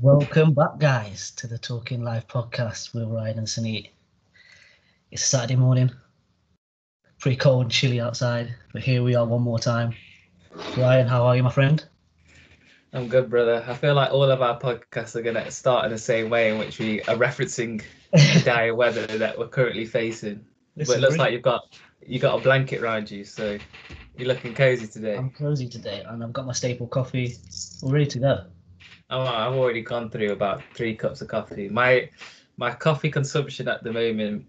Welcome back, guys, to the Talking Live podcast with Ryan and Sunit. It's Saturday morning, pretty cold and chilly outside, but here we are one more time. Ryan, how are you, my friend? I'm good, brother. I feel like all of our podcasts are going to start in the same way in which we are referencing the dire weather that we're currently facing. This but it looks brilliant. like you've got you got a blanket around you, so you're looking cozy today. I'm cozy today, and I've got my staple coffee all ready to go. Oh, I've already gone through about three cups of coffee. My my coffee consumption at the moment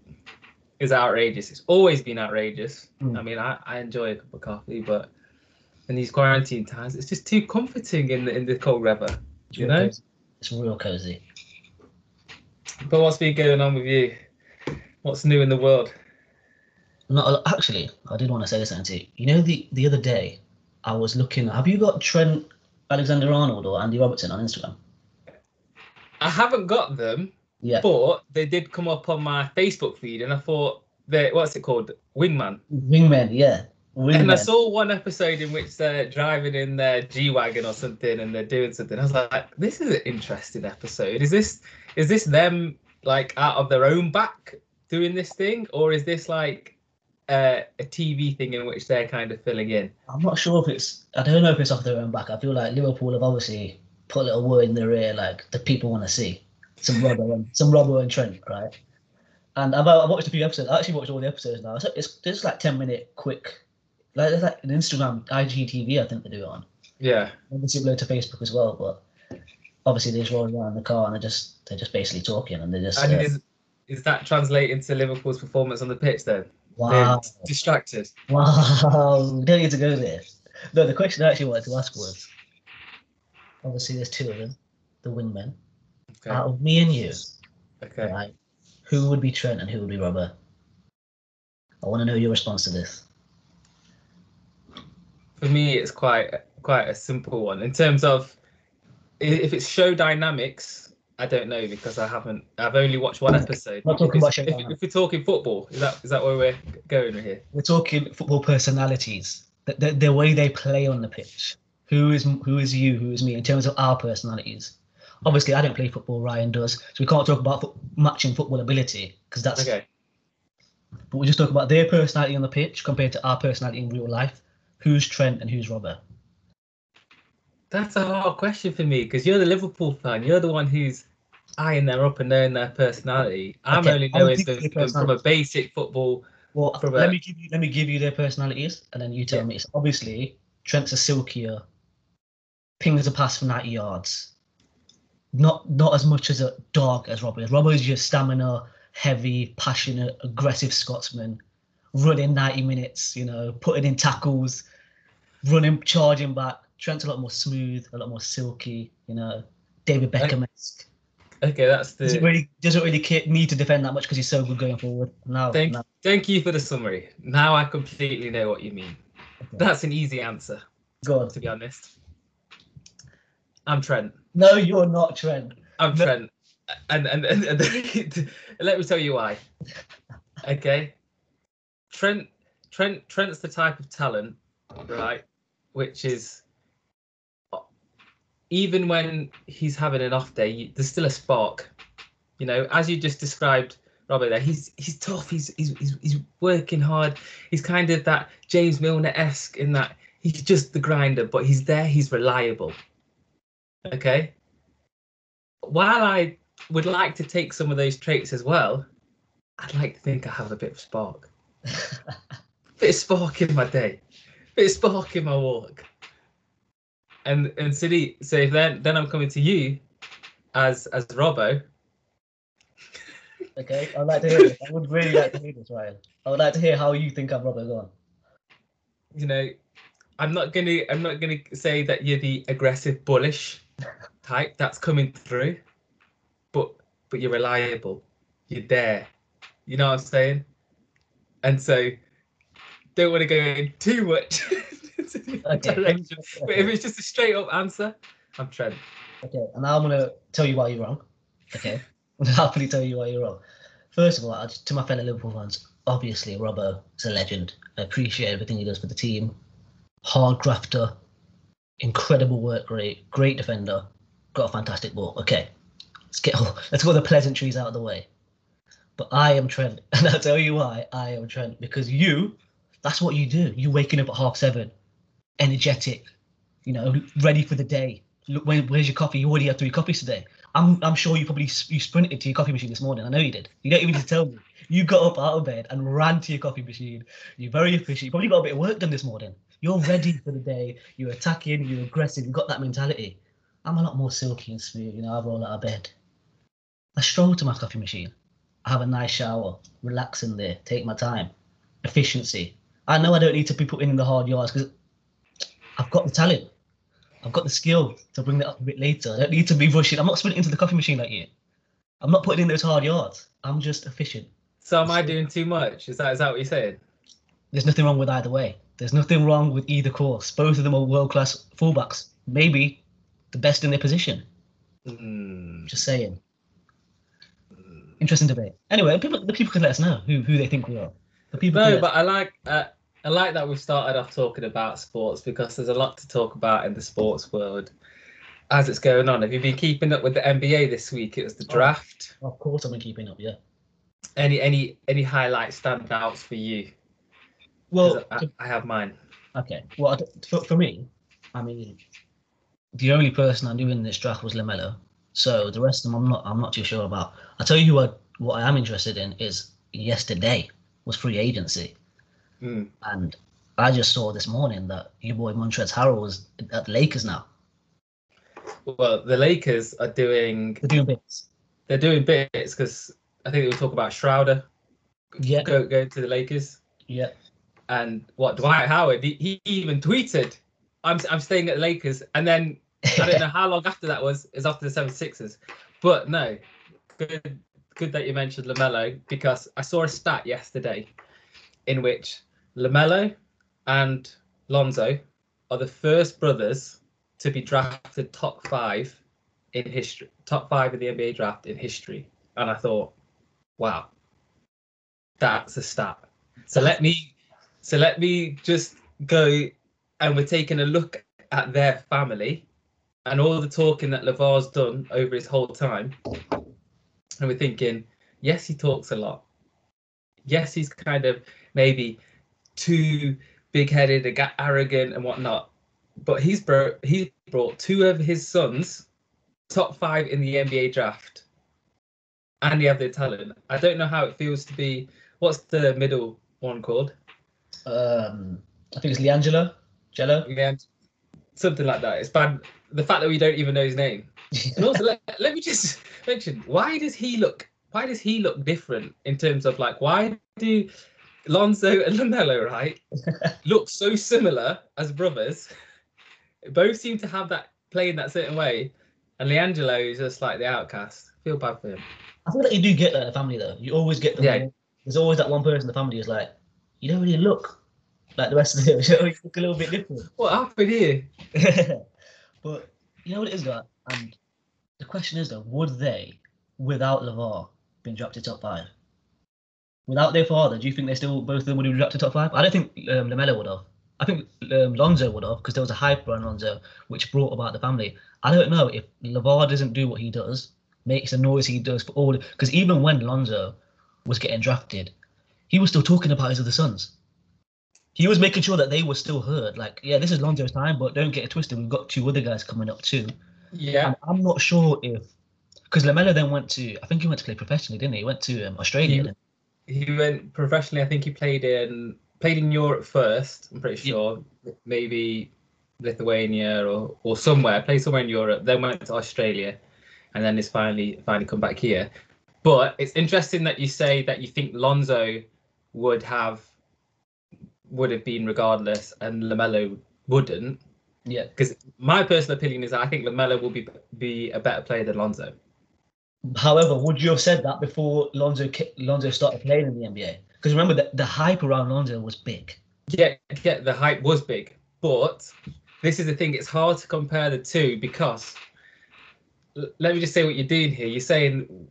is outrageous. It's always been outrageous. Mm. I mean, I, I enjoy a cup of coffee, but in these quarantine times, it's just too comforting in the in the cold weather. You know? It's real cozy. But what's been going on with you? What's new in the world? No, actually, I did want to say something to you. You know, the the other day, I was looking. Have you got Trent Alexander Arnold or Andy Robertson on Instagram? I haven't got them, Yeah, but they did come up on my Facebook feed, and I thought, they what's it called, Wingman. Wingman, Yeah, And I saw one episode in which they're driving in their G wagon or something, and they're doing something. I was like, this is an interesting episode. Is this is this them like out of their own back doing this thing, or is this like uh, a TV thing in which they're kind of filling in? I'm not sure if it's. I don't know if it's off their own back. I feel like Liverpool have obviously put a little word in their ear, like the people want to see some Robbo and some Robbo and Trent, right? And I've, I've watched a few episodes. I actually watched all the episodes now. It's just like ten minute quick, like it's like an Instagram, IGTV. I think they do it on. Yeah. Obviously upload to Facebook as well, but obviously they just roll around in the car and they're just they're just basically talking and they're just And uh, is is that translating to Liverpool's performance on the pitch then? Wow, distracted. wow. We don't need to go there. No, the question I actually wanted to ask was, obviously there's two of them, the wingmen. Okay. Out of me and you, Okay. right? Who would be Trent and who would be Robert? I want to know your response to this. For me, it's quite quite a simple one in terms of if it's show dynamics. I don't know because I haven't. I've only watched one episode. Not talking about if, if we're talking football, is that is that where we're going here? We're talking football personalities, the, the, the way they play on the pitch. Who is who is you? Who is me? In terms of our personalities. Obviously, I don't play football. Ryan does, so we can't talk about fo- matching football ability because that's. Okay. But we just talk about their personality on the pitch compared to our personality in real life. Who's Trent and who's Robert? That's a hard question for me because you're the Liverpool fan. You're the one who's eyeing them up and knowing their personality. I'm Okay, only knowing them, them from a basic football. Well, From let a- me give you let me give you their personalities, and then you tell Yeah. me. So obviously, Trent's a silkier, pings a pass for ninety yards. Not not as much as a dog as Robert. is. Robert is your stamina, heavy, passionate, aggressive Scotsman, running ninety minutes. You know, putting in tackles, running, charging back. Trent's a lot more smooth, a lot more silky. You know, David Beckham esque. Okay, that's the. Doesn't really doesn't really need to defend that much because he's so good going forward. Now, Thank, now thank you for the summary. Now I completely know what you mean. That's an easy answer, go on. to be honest. I'm Trent. No, you're not Trent. I'm No. Trent. And, and, and, and let me tell you why. Okay. Trent Trent Trent's the type of talent, right? Which is even when he's having an off day, there's still a spark. You know, as you just described Robert there, he's he's tough, he's he's he's, he's working hard. He's kind of that James Milner-esque in that he's just the grinder, but he's there, he's reliable. Okay. While I would like to take some of those traits as well, I'd like to think I have a bit of spark. bit of spark in my day. Bit of spark in my walk. And and Sidi, so if then then I'm coming to you as as Robbo. Okay, I'd like to hear this. I would really like to hear this, Ryan. I would like to hear how you think I'm Robert. Go on. you know, I'm not gonna I'm not gonna say that you're the aggressive bullish type that's coming through, but but you're reliable. You're there. You know what I'm saying? And so don't want to go in too much Okay. direction. But if it's just a straight up answer, I'm Trent. okay, and now I'm gonna tell you why you're wrong. Okay, I'm gonna happily tell you why you're wrong. First of all, I- to my fellow Liverpool fans, obviously Robbo is a legend. I appreciate everything he does for the team. Hard grafter, incredible work rate, great defender, got a fantastic ball. Okay, let's get let's go the pleasantries out of the way. But I am Trent, and I'll tell you why I am Trent because you, that's what you do. You waking up at half seven, energetic, you know, ready for the day. Look, when, where's your coffee? You already had three coffees today. I'm I'm sure you probably you sprinted to your coffee machine this morning. I know you did. You don't even need to tell me. You got up out of bed and ran to your coffee machine. You're very efficient. You probably got a bit of work done this morning. You're ready for the day. You're attacking. You're aggressive. You've got that mentality. I'm a lot more silky and smooth. You know, I roll out of bed. I stroll to my coffee machine. I have a nice shower, relax in there, take my time. Efficiency. I know I don't need to be putting in the hard yards because I've got the talent. I've got the skill to bring that up a bit later. I don't need to be rushing. I'm not sprinting into the coffee machine like you. I'm not putting in those hard yards. I'm just efficient. So am I doing too much? Is that is that what you're saying? There's nothing wrong with either way. There's nothing wrong with either course. Both of them are world class fullbacks. Maybe the best in their position. Mm. Just saying. Interesting debate. Anyway, people the people can let us know who, who they think we are. The people No, but I like uh, I like that we've started off talking about sports because there's a lot to talk about in the sports world as it's going on. Have you been keeping up with the NBA this week? It was the Oh. draft. of course I've been keeping up, yeah. Any any any highlights standouts for you? Well, I, I have mine. Okay. Well, for, for me, I mean, the only person I knew in this draft was Lamelo. So the rest of them, I'm not. I'm not too sure about. I tell you what. What I am interested in is yesterday was free agency, Mm. and I just saw this morning that your boy Montrezl Harrell is at the Lakers now. Well, the Lakers are doing They're doing bits. they're doing bits because I think they will talk about Schröder. Yeah. go going to the Lakers Yeah. and what Dwight Howard he, he even tweeted, "I'm I'm staying at the Lakers," and then I don't know how long after that was is after the 76ers. But no, good good that you mentioned Lamelo because I saw a stat yesterday in which Lamelo and Lonzo are the first brothers to be drafted top five in history, top five in the NBA draft in history. And I thought, wow, that's a stat. So let me so let me just go and we're taking a look at their family and all the talking that Lavar's done over his whole time. And we're thinking, yes, he talks a lot. Yes, he's kind of maybe too big-headed, ag- arrogant, and whatnot. But he's brought he brought two of his sons top five in the NBA draft, and they have the talent. I don't know how it feels to be. What's the middle one called? Um, I think it's LiAngelo. Jello. Yeah, something like that. It's bad. The fact that we don't even know his name. And also, let, let me just mention why does he look? Why does he look different in terms of like why do Lonzo and Lamelo right look so similar as brothers? Both seem to have that play in that certain way, and LiAngelo is just like the outcast. feel bad for him. I feel like you do get that in the family though. You always get the Yeah. one- there's always that one person in the family who's like, you don't really look like the rest of them. You look a little bit different. What happened here? but you know what it is though, and the question is though, would they, without Lavar, been dropped to top five? Without their father, do you think they still both of them would have been drafted top five? I don't think um, Lamelo would have. I think um, Lonzo would have because there was a hype around Lonzo which brought about the family. I don't know if Lavar doesn't do what he does, makes the noise he does for all. Because even when Lonzo was getting drafted, he was still talking about his other sons. He was making sure that they were still heard. Like, yeah, this is Lonzo's time, but don't get it twisted. We've got two other guys coming up too. Yeah, And I'm not sure if because Lamelo then went to I think he went to play professionally, didn't he? He went to um, Australia. He- he went professionally. I think he played in played in Europe first. I'm pretty Yeah. sure, maybe Lithuania or or somewhere. Played somewhere in Europe. Then went to Australia, and then he's finally finally come back here. But it's interesting that you say that you think Lonzo would have would have been regardless, and Lamelo wouldn't. yeah. Because my personal opinion is that I think Lamelo will be be a better player than Lonzo. However, would you have said that before Lonzo Lonzo started playing in the NBA? Because remember that the hype around Lonzo was big. Yeah, yeah, the hype was big, but this is the thing. It's hard to compare the two because l- let me just say what you're doing here. You're saying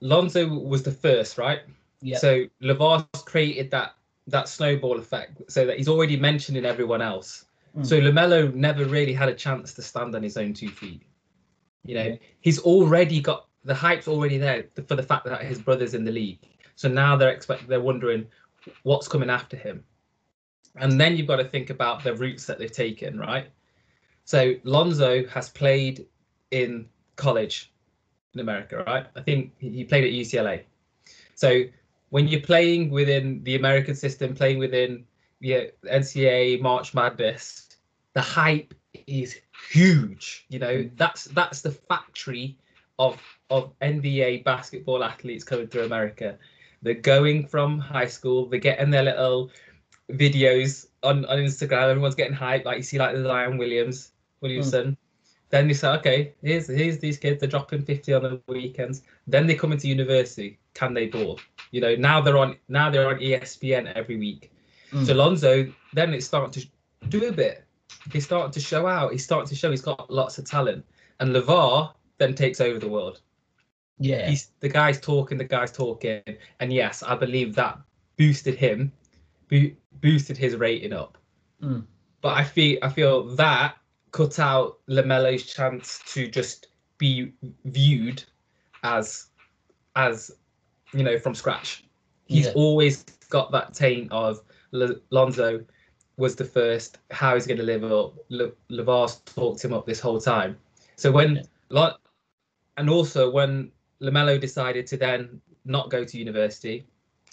Lonzo was the first, right? Yeah. So Lavar's created that that snowball effect, so that he's already mentioning everyone else. Mm. So Lamelo never really had a chance to stand on his own two feet. You know, he's already got the hype's already there for the fact that his brother's in the league. So now they're expect they're wondering what's coming after him. And then you've got to think about the routes that they've taken, right? So Lonzo has played in college in America, right? I think he played at UCLA. So when you're playing within the American system, playing within the NCAA March Madness, the hype is huge. You know, mm. that's that's the factory of of NBA basketball athletes coming through America. They're going from high school, they're getting their little videos on, on Instagram, everyone's getting hyped, like you see like the Zion Williams, Williamson. Mm. Then you say, okay, here's here's these kids, they're dropping 50 on the weekends. Then they come into university, can they ball? You know, now they're on now they're on ESPN every week. Mm. So Lonzo, then it's starting to do a bit. He's starting to show out. He's starting to show he's got lots of talent. And LaVar then takes over the world. Yeah. He's the guy's talking, the guy's talking. And yes, I believe that boosted him, bo- boosted his rating up. Mm. But I feel I feel that cut out Lamelo's chance to just be viewed as as you know from scratch. He's yeah. always got that taint of L- Lonzo was the first. How he's going to live up. LaVar's talked him up this whole time. So when yeah. and also when Lamelo decided to then not go to university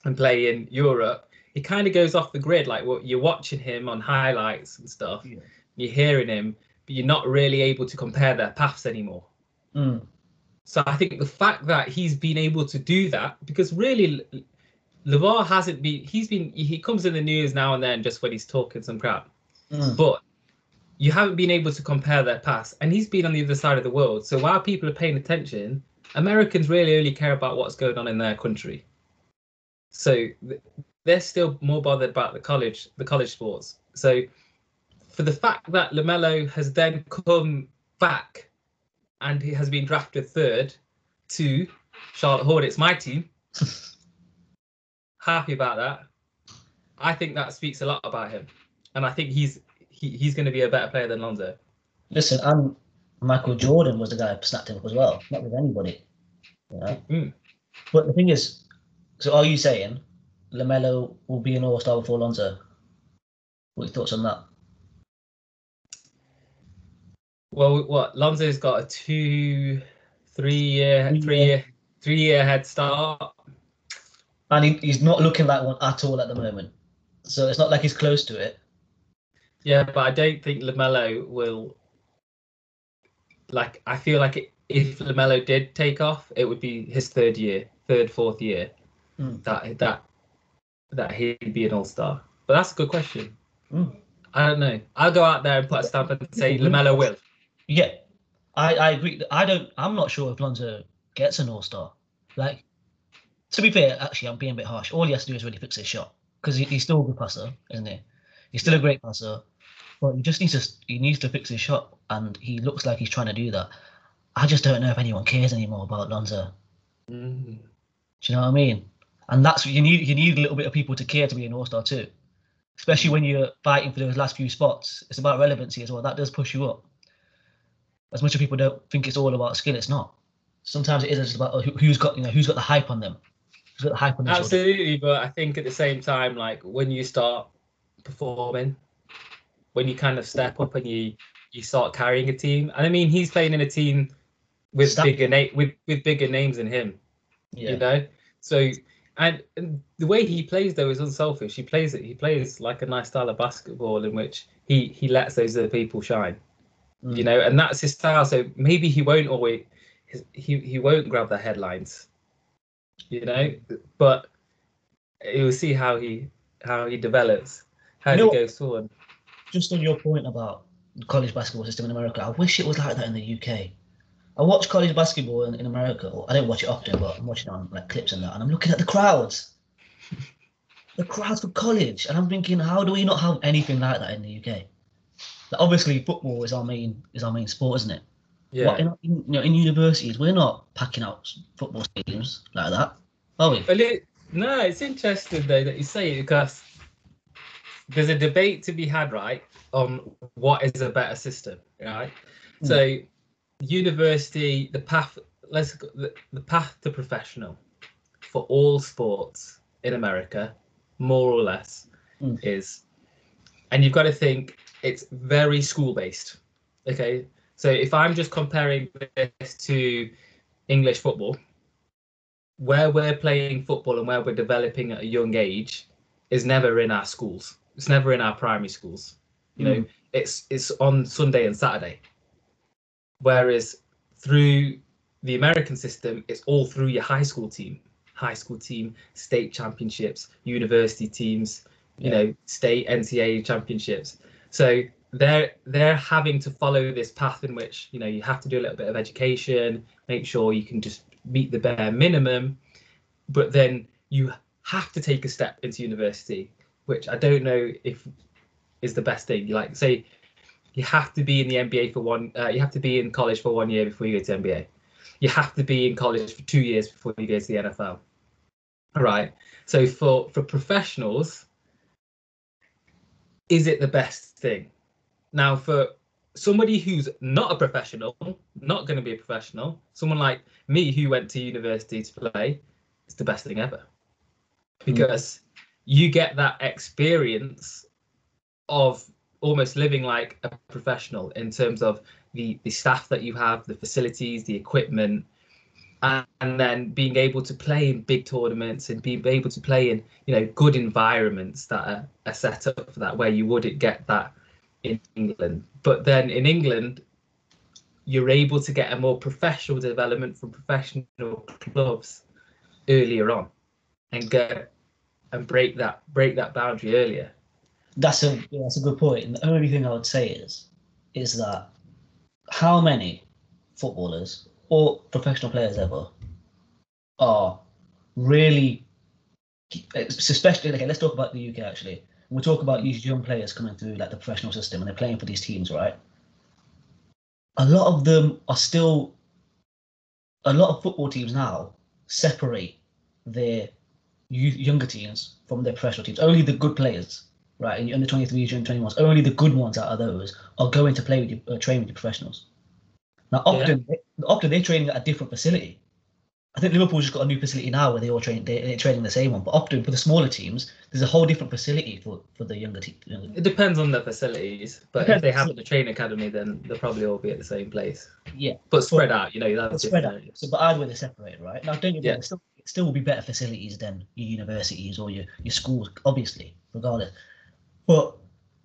and play in Europe, he kind of goes off the grid. Like what you're watching him on highlights and stuff, yeah. you're hearing him, but you're not really able to compare their paths anymore. Mm. So I think the fact that he's been able to do that, because really, LaVar hasn't been. He's been. He comes in the news now and then just when he's talking some crap, mm. but you haven't been able to compare their past. And he's been on the other side of the world. So while people are paying attention, Americans really only care about what's going on in their country. So they're still more bothered about the college, the college sports. So for the fact that Lamelo has then come back and he has been drafted third to Charlotte Hornets, my team, happy about that. I think that speaks a lot about him, and I think he's he, he's going to be a better player than Lonzo. Listen, I'm Michael Jordan was the guy who snapped him up as well, not with anybody. You know? mm. But the thing is, so are you saying Lamelo will be an All Star before Lonzo? What are your thoughts on that? Well, what Lonzo's got a two, three year, three year, three year head start, and he, he's not looking like one at all at the moment. So it's not like he's close to it. Yeah, but I don't think Lamelo will like I feel like if Lamelo did take off, it would be his third year, third, fourth year. Mm. That that that he'd be an all star. But that's a good question. Mm. I don't know. I'll go out there and put a stamp and say Lamelo will. Yeah, I I agree. I don't. I'm not sure if Lonzo gets an all star. Like, to be fair, actually, I'm being a bit harsh. All he has to do is really fix his shot because he, he's still a good passer, isn't he? He's still a great passer. But he just needs to he needs to fix his shot, and he looks like he's trying to do that. I just don't know if anyone cares anymore about Lonzo. Mm. Do you know what I mean? And that's you need you need a little bit of people to care to be an all star too, especially when you're fighting for those last few spots. It's about relevancy as well. That does push you up. As much as people don't think it's all about skill, it's not. Sometimes it is just about who's got you know who's got the hype on them. Who's got the hype on them. Absolutely, but I think at the same time, like when you start performing, when you kind of step up and you you start carrying a team. And I mean, he's playing in a team with Stop. bigger na- with with bigger names than him. Yeah. You know, so and, and, the way he plays though is unselfish. He plays it. He plays like a nice style of basketball in which he he lets those other people shine. Mm. You know, and that's his style. So maybe he won't always he he won't grab the headlines. You know, but you'll see how he how he develops, how you know, he goes forward just on your point about the college basketball system in America, I wish it was like that in the UK. I watch college basketball in, in America. I don't watch it often, but I'm watching on like clips and that, and I'm looking at the crowds. the crowds for college, and I'm thinking, how do we not have anything like that in the UK? Like, obviously, football is our main is our main sport, isn't it? Yeah. What, in, in, you know, in universities, we're not packing out football stadiums like that, are we? No, it's interesting though that you say it because there's a debate to be had, right, on what is a better system, right? Mm. So university, the path. Let's go, the, the path to professional for all sports in America, more or less, Mm. is, and you've got to think it's very school based. Okay, so if I'm just comparing this to English football, where we're playing football and where we're developing at a young age is never in our schools. It's never in our primary schools. You know, hmm. it's it's on Sunday and Saturday. Whereas through the American system, it's all through your high school team, high school team, state championships, university teams, you Yeah. know, state NCAA championships. So they're they're having to follow this path in which you know you have to do a little bit of education, make sure you can just meet the bare minimum, but then you have to take a step into university, which I don't know if is the best thing. You like say you have to be in the NBA for one, uh, you have to be in college for one year before you go to NBA. You have to be in college for two years before you go to the NFL. All right. So for for professionals, is it the best thing? Now for somebody who's not a professional, not going to be a professional, someone like me who went to university to play, it's the best thing ever because you get that experience of almost living like a professional in terms of the the staff that you have the facilities the equipment and, and then being able to play in big tournaments and being able to play in you know good environments that are, are set up for that where you wouldn't get that in england. But then in england you're able to get a more professional development from professional clubs earlier on and get and break that break that boundary earlier That's a yeah, that's a good point. And the only thing I would say is is that how many footballers or professional players ever are really especially okay, let's talk about the UK actually. We talk about these young players coming through like the professional system and they're playing for these teams, right? A lot of them are still a lot of football teams now separate their younger teams from their professional teams. Only the good players right? And your under 23s, under 21s, only the good ones out of those are going to play with you, uh, train with your professionals. Now, often, often they're training at a different facility. I think Liverpool's just got a new facility now where they all train, they, they're training the same one. But often for the smaller teams, there's a whole different facility for, for the younger teams. It depends on the facilities, but if they have the training academy, then they'll probably all be at the same place. Yeah, But spread out, you know, but that's spread out. So, but either way, they're separated, right? Now, don't you Yeah. yeah. still, it still will be better facilities than your universities or your, your schools, obviously, regardless. But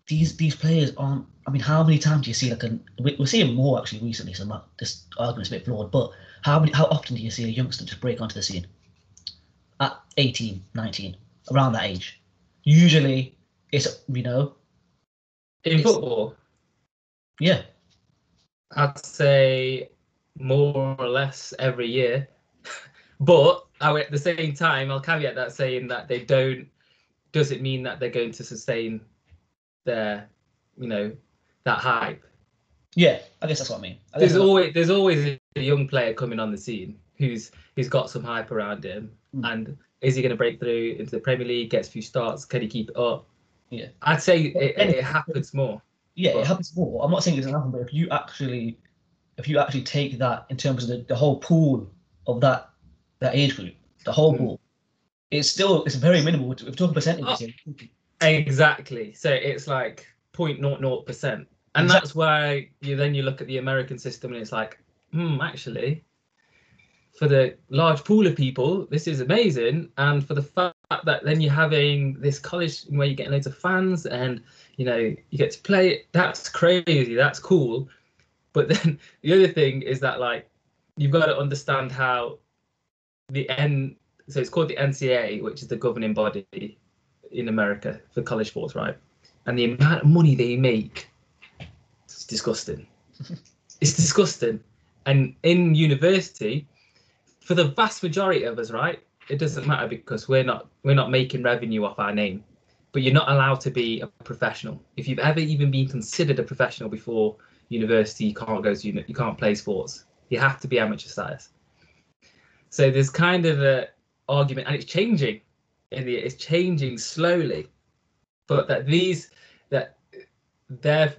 these these players aren't. I mean, how many times do you see like a? we- We're seeing more actually recently. So my, this argument's a bit flawed. But how many? How often do you see a youngster just break onto the scene at 18, 19, around that age? Usually, it's you know, In football, yeah, I'd say more or less every year. but I, at the same time, I'll caveat that saying that they don't Does it mean that they're going to sustain their, you know, that hype. yeah. I guess that's what I mean. I There's always there's always a young player coming on the scene who's who's got some hype around him, Mm. and is he going to break through into the Premier League? Gets a few starts, can he keep it up? Yeah. I'd say it, it, it happens more. yeah, But- it happens more. I'm not saying it doesn't happen, but if you actually, if you actually take that in terms of the, the whole pool of that that age group, the whole Mm. pool, it's still it's very minimal. If we're talking percentages, Oh. Exactly. So it's like 0.00 percent, and Exact- that's why you then you look at the American system and it's like, hmm, actually, for the large pool of people, this is amazing, and for the fact that then you're having this college where you're getting loads of fans and you know you get to play, that's crazy, that's cool. But then the other thing is that like you've got to understand how the N so it's called the NCAA, which is the governing body in America for college sports, right? And the amount of money they make, it's disgusting. it's disgusting. And in university, for the vast majority of us, right, it doesn't matter because we're not we're not making revenue off our name. But you're not allowed to be a professional. If you've ever even been considered a professional before university, you can't go to uni- you can't play sports. You have to be amateur status. So there's kind of a argument, and it's changing. In the it's changing slowly, but that these that they're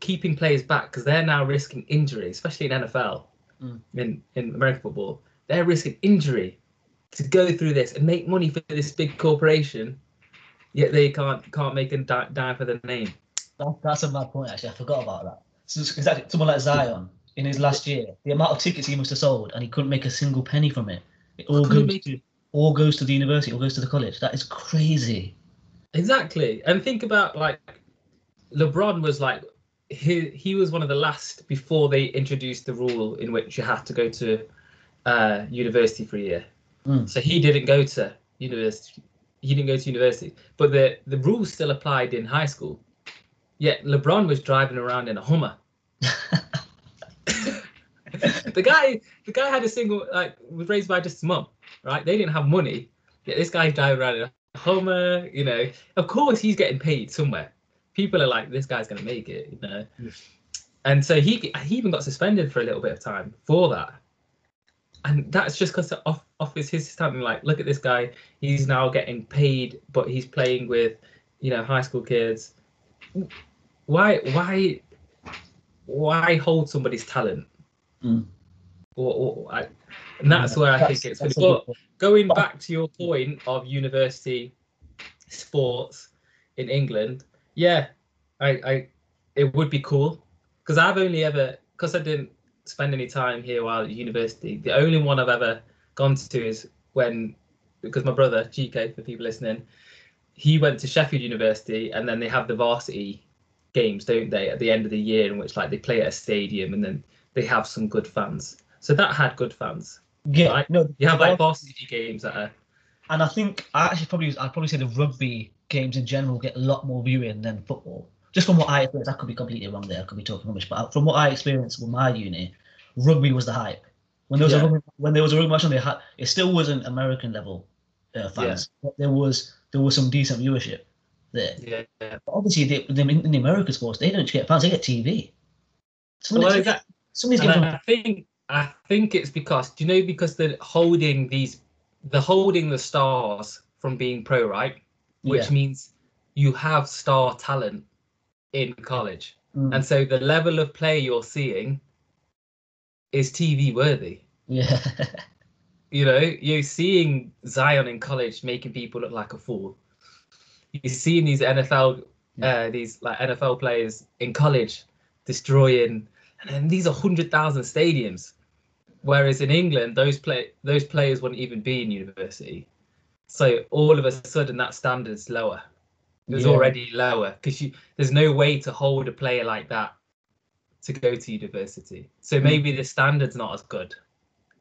keeping players back because they're now risking injury, especially in NFL, Mm. in in American football. They're risking injury to go through this and make money for this big corporation, yet they can't can't make a di- dime for the name. That, that's a mad point, actually. I forgot about that. So, exactly someone like Zion in his last year, the amount of tickets he must have sold, and he couldn't make a single penny from it. It all goes make to all goes to the university, all goes to the college. That is crazy. Exactly. And think about like LeBron was like he he was one of the last before they introduced the rule in which you had to go to uh, university for a year. Mm. So he didn't go to university. He didn't go to university, but the the rules still applied in high school. Yet LeBron was driving around in a Hummer. the guy the guy had a single like was raised by just his mum, right? They didn't have money. This guy's driving around in a Hummer, you know. Of course he's getting paid somewhere. People are like, this guy's gonna make it, you know. And so he he even got suspended for a little bit of time for that. And that's just because off off his his standing like, look at this guy, he's now getting paid, but he's playing with, you know, high school kids. Why why why hold somebody's talent? Mm. Or, or I, and that's where I think it's really. But point. going back to your point of university sports in England, yeah, I, I it would be cool because I've only ever because I didn't spend any time here while at university. The only one I've ever gone to is when because my brother GK for people listening, he went to Sheffield University and then they have the varsity games, don't they, at the end of the year in which like they play at a stadium and then they have some good fans. So that had good fans. Yeah, right? no, You have like varsity- games that are and I think I actually probably I'd probably say the rugby games in general get a lot more viewing than football. Just from what I experienced, I could be completely wrong there. I could be talking rubbish, but from what I experienced with my uni, rugby was the hype. When there was Yeah. a rugby, when there was a rugby match on, they had it still wasn't American level uh, fans, but there was there was some decent viewership there. yeah. yeah. But obviously, they, they, in the American sports, they don't get fans; they get TV. Some of Well, these- exactly. some of games, I think I think it's because do you know because they're holding these they're holding the stars from being pro, right? Which yeah. means you have star talent in college. Mm, And so the level of play you're seeing is TV worthy. yeah, You know, you're seeing Zion in college making people look like a fool. You're seeing these NFL, uh, these like NFL players in college destroying, and then these are hundred thousand stadiums. Whereas in England, those play those players wouldn't even be in university. So all of a sudden, that standard's lower. It was Yeah. already lower because you there's no way to hold a player like that to go to university. So hmm. maybe the standard's not as good,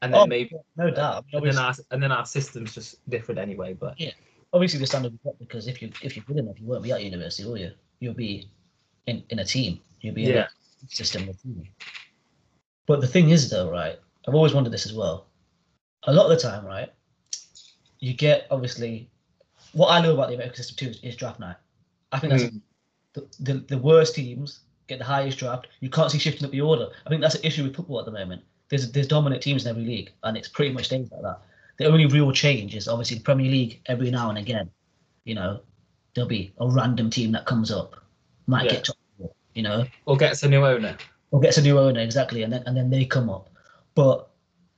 and then Oh, maybe no doubt. and then our and then our system's just different anyway. But yeah, obviously the standard drop because if you if you're good enough, you won't be at university, will you? You'll be in, in a team. You'll be in yeah, a system with team. But the thing is though, right? I've always wondered this as well. A lot of the time, right, you get obviously what I know about the American system too is, is draft night. I think that's Mm. the, the the worst teams get the highest draft. You can't see shifting up the order. I think that's an issue with football at the moment. There's there's dominant teams in every league, and it's pretty much stays like that. The only real change is obviously the Premier League. Every now and again, you know, there'll be a random team that comes up, might Yeah. get top you know, or gets a new owner. or gets a new owner exactly, and then and then they come up. But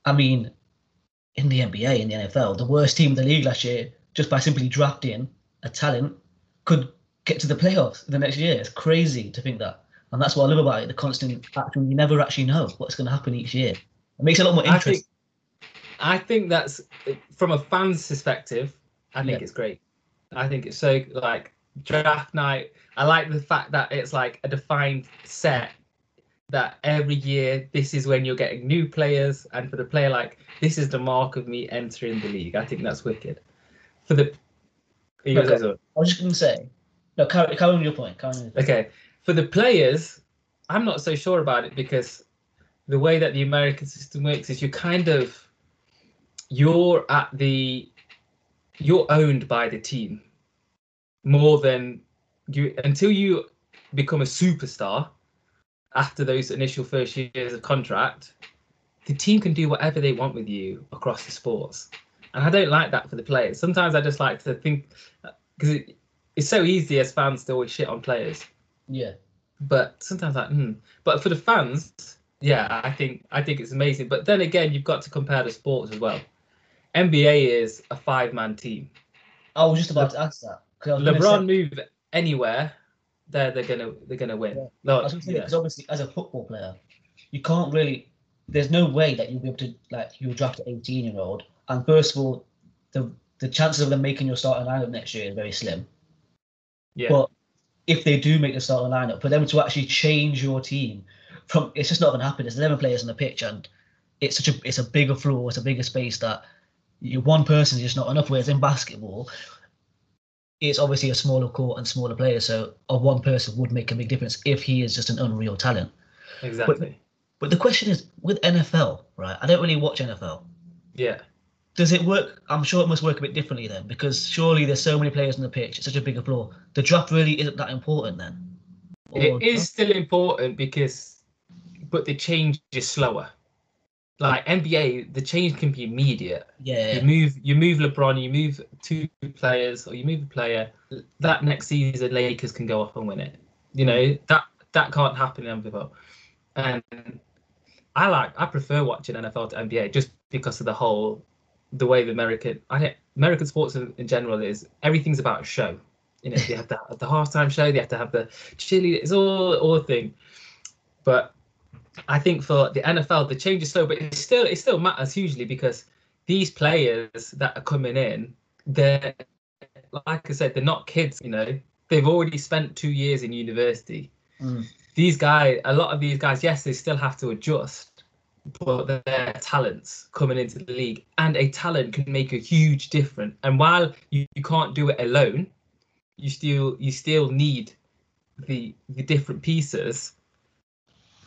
I mean, in the NBA, in the NFL, the worst team in the league last year, just by simply drafting a talent, could get to the playoffs the next year. It's crazy to think that, and that's what I love about it. The constant action. You never actually know what's going to happen each year. It makes it a lot more I interesting. think I think that's from a fan's perspective. I think Yeah. it's great. I think it's so like draft night. I like the fact that it's like a defined set that every year this is when you're getting new players, and for the player like this is the mark of me entering the league. I think that's wicked. For the you gonna say Okay. Oh, I was just going to say, no, carry, carry on your point. Carry on with your point. Okay, for the players, I'm not so sure about it because the way that the American system works is you kind of you're at the you're owned by the team more than you until you become a superstar after those initial first years of contract the team can do whatever they want with you across the sports and i don't like that for the players sometimes i just like to think because it, it's so easy as fans to always shit on players Yeah. but sometimes like, hmm. But for the fans, yeah, I think I think it's amazing. But then again, you've got to compare the sports as well. NBA is a five-man team. I was just about to ask that. LeBron say- move anywhere, they're they're gonna they're gonna win. Yeah. No, I was gonna say yeah. because obviously as a football player, you can't really. There's no way that you'll be able to like you'll draft an 18 year old. And first of all, the the chances of them making your starting lineup next year is very slim. yeah. But if they do make the starting lineup, for them to actually change your team from it's just not gonna happen. There's 11 players on the pitch, and it's such a it's a bigger floor, it's a bigger space that you, one person is just not enough. Whereas in basketball, it's obviously a smaller court and smaller players, so a one person would make a big difference if he is just an unreal talent. exactly. But the question is, with NFL, right? I don't really watch NFL. yeah. Does it work? I'm sure it must work a bit differently then, because surely there's so many players on the pitch. It's such a bigger floor. The draft really isn't that important then. Or- It is still important because, but the change is slower. Like NBA, the change can be immediate. Yeah. You move, you move LeBron, you move two players, or you move a player. That next season, Lakers can go off and win it. You know that that can't happen in NFL. And I like, I prefer watching NFL to NBA just because of the whole, the way the American, I American sports in, in general is everything's about a show. You know, they have the, the halftime show, they have to have the cheerleader. It's all all a thing. But I think for the NFL, the change is slow, but it still it still matters hugely because these players that are coming in, they're like I said, they're not kids. You know, they've already spent two years in university. Mm. These guys, a lot of these guys, yes, they still have to adjust, but they're talents coming into the league, and a talent can make a huge difference. And while you, you can't do it alone, you still you still need the the different pieces.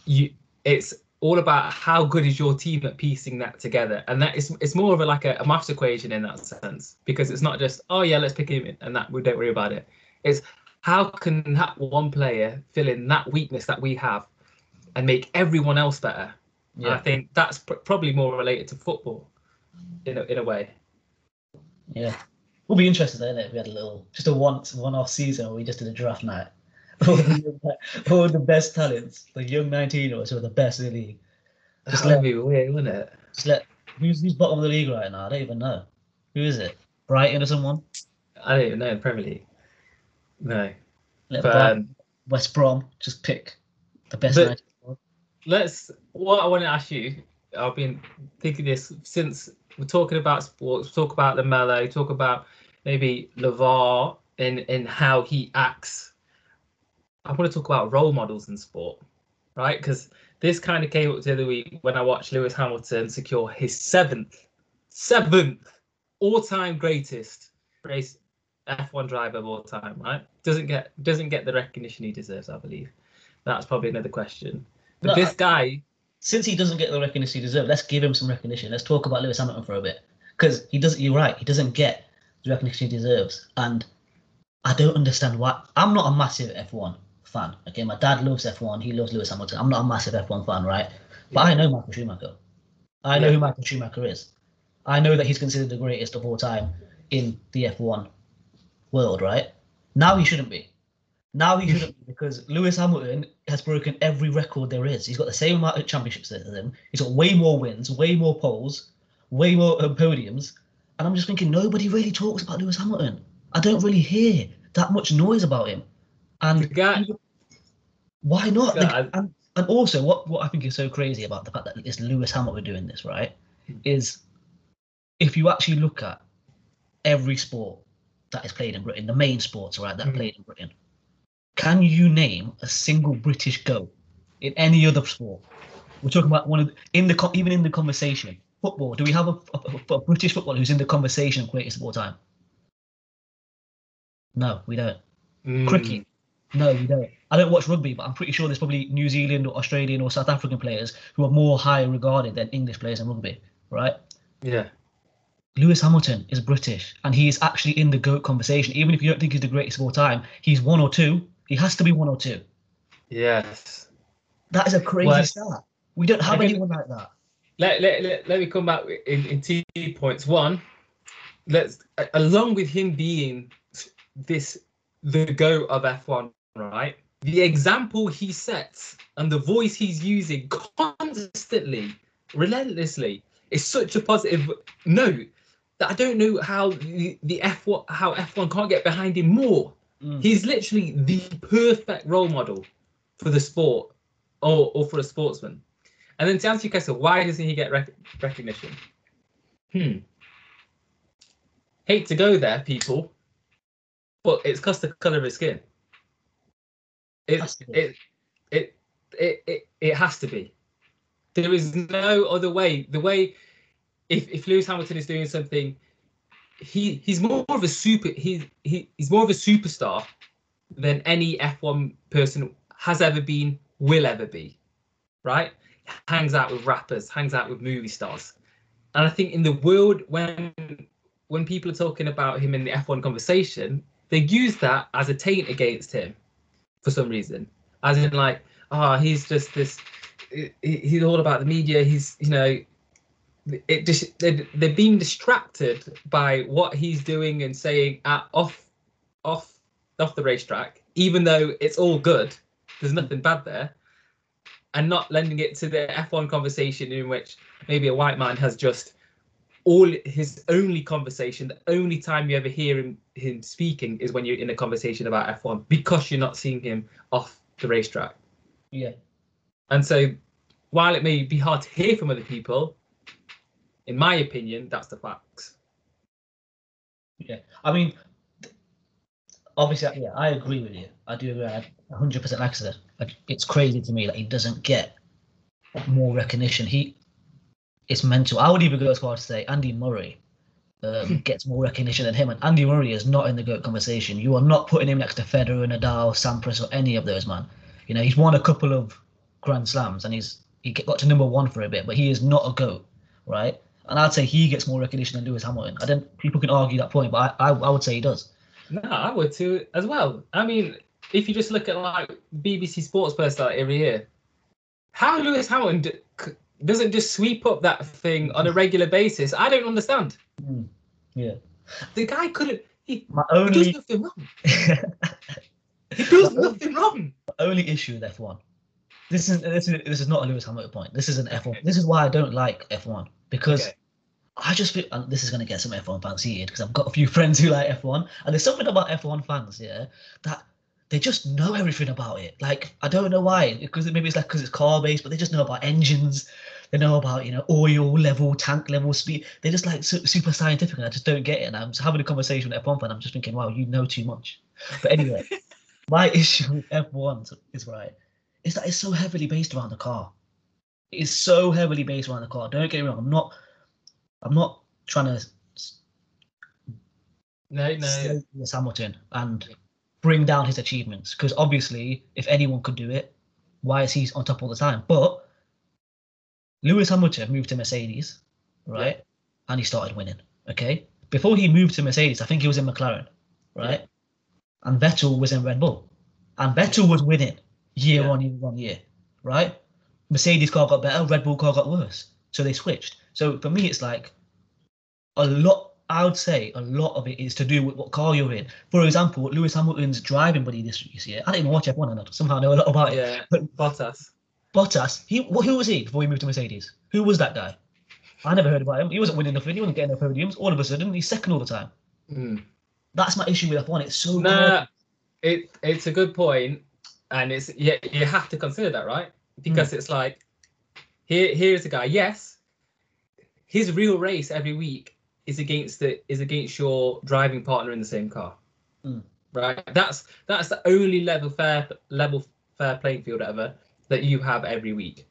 You it's all about how good is your team at piecing that together, and that is it's more of a like a, a maths equation in that sense because it's not just oh yeah let's pick him in and that we don't worry about it. It's how can that one player fill in that weakness that we have and make everyone else better. And I think that's pr- probably more related to football in a, in a way. Yeah. We'll be interested in it if we had a little, just a once, one off season where we just did a draft night. All, the, all the best talents, the young 19 year olds who are the best in the league. Just let, be weird, wouldn't it? just let, who's, who's bottom of the league right now? I don't even know. Who is it? Brighton or someone? I don't even know Premier League. No, Let but Brighton, um, West Brom just pick the best But- 19 year old. let's. What I want to ask you, I've been thinking this since we're talking about sports. Talk about Lamelo. Talk about maybe Lavar and and how he acts. I want to talk about role models in sport, right? Because this kind of came up the other week when I watched Lewis Hamilton secure his seventh, seventh all-time greatest race F1 driver of all time. Right? Doesn't get doesn't get the recognition he deserves, I believe. That's probably another question. But No, this guy, Since he doesn't get the recognition he deserves, let's give him some recognition. Let's talk about Lewis Hamilton for a bit. Because he doesn't, you're right, he doesn't get the recognition he deserves. And I don't understand why. I'm not a massive F1 fan. Okay, my dad loves F1. He loves Lewis Hamilton. I'm not a massive F1 fan, right? But I know Michael Schumacher. I know Yeah. who Michael Schumacher is. I know that he's considered the greatest of all time in the F1 world, right? Now he shouldn't be. Now he shouldn't be because Lewis Hamilton has broken every record there is. He's got the same amount of championships as him. He's got way more wins, way more poles, way more uh, podiums. And I'm just thinking nobody really talks about Lewis Hamilton. I don't really hear that much noise about him. the And guy, why not? Like, and, and also, what, what I think is so crazy about the fact that it's Lewis Hamilton we're doing this, right? Is if you actually look at every sport that is played in Britain, the main sports, right, that are Mhm. played in Britain, can you name a single British goat in any other sport? We're talking about one of the, in the even in the conversation. Football. Do we have a, a, a British footballer who's in the conversation greatest of all time? No, we don't. Mm, Cricket. No, we don't. I don't watch rugby, but I'm pretty sure there's probably New Zealand or Australian or South African players who are more higher regarded than English players in rugby, right? Yeah, Lewis Hamilton is British and he is actually in the GOAT conversation. Even if you don't think he's the greatest of all time, he's one or two. He has to be one or two. yes. That is a crazy Well, stat. We don't have anyone like that. Let, let, let, let me come back in, in two points. One, let's along with him being this the go of F1, right? The example he sets and the voice he's using constantly, relentlessly, is such a positive note that I don't know how the, the F1 how F1 can't get behind him more. Mm. He's literally the perfect role model for the sport or, or for a sportsman. And then to answer your question, why doesn't he get rec- recognition? Hmm. Hate to go there, people, but it's because the color of his skin. It, Has to be. it, it, it, it, it has to be. There is no other way. The way, if, if Lewis Hamilton is doing something, he he's more of a super. He's he, he's more of a superstar than any F1 person has ever been, will ever be. Right? Hangs out with rappers, hangs out with movie stars, and I think in the world when when people are talking about him in the F1 conversation, they use that as a taint against him for some reason, as in like, ah, he's just this. he- He's all about the media. He's you know, it just they're, they're being distracted by what he's doing and saying at off off off the racetrack, even though it's all good. There's nothing bad there, and not lending it to the F1 conversation in which maybe a white man has just all his only conversation, the only time you ever hear him him speaking is when you're in a conversation about F1 because you're not seeing him off the racetrack. Yeah. And so, while it may be hard to hear from other people, in my opinion, that's the facts. Yeah, I mean, obviously, yeah, I agree with you. I do agree. I 100% like I said, like, it's crazy to me that he doesn't get more recognition. He, it's mental. I would even go as far as to say Andy Murray um, gets more recognition than him, and Andy Murray is not in the GOAT conversation. You are not putting him next to Federer, Nadal, Sampras, or any of those, man. You know, he's won a couple of Grand Slams, and he's he got to number one for a bit, but he is not a GOAT, right? And I'd say he gets more recognition than Lewis Hamilton. I don't. People can argue that point, but I, I, I would say he does. No, I would too as well. I mean, if you just look at like BBC Sports personality every year, how Lewis Hamilton d- c- doesn't just sweep up that thing on a regular basis, I don't understand. Mm, yeah. The guy couldn't. He, My he does only nothing wrong. He does My only- nothing wrong. only issue with F1. This is this is this is not a Lewis Hamilton point. This is an F1. This is why I don't like F1 because Okay. I just feel and this is gonna get some F1 fans heated because I've got a few friends who like F1 and there's something about F1 fans, yeah, that they just know everything about it. Like I don't know why because maybe it's like because it's car based, but they just know about engines. They know about you know oil level, tank level, speed. They're just like su- super scientific, and I just don't get it. And I'm having a conversation with F1 fan. I'm just thinking, wow, you know too much. But anyway, my issue with F1 is right is that it's so heavily based around the car. It is so heavily based around the car. Don't get me wrong. I'm not. I'm not trying to No, no. Hamilton and bring down his achievements because obviously, if anyone could do it, why is he on top all the time? But Lewis Hamilton moved to Mercedes, right? And he started winning. Okay. Before he moved to Mercedes, I think he was in McLaren, right? And Vettel was in Red Bull, and Vettel was winning year Yeah. on year on year, right? Mercedes car got better, Red Bull car got worse, so they switched. So for me, it's like a lot. I would say a lot of it is to do with what car you're in. For example, Lewis Hamilton's driving buddy this year. I didn't even watch F1 and I somehow know a lot about it. Yeah, But Bottas. Bottas, he wh- who was he before he moved to Mercedes? Who was that guy? I never heard about him. He wasn't winning nothing. He wasn't getting no podiums. All of a sudden, he's second all the time. Mm. That's my issue with F1. It's so Nah, it it's a good point, and it's yeah you have to consider that right because it's like here here's a guy yes his real race every week is against the is against your driving partner in the same car. Mm. right? That's that's the only level fair level fair playing field ever that you have every week.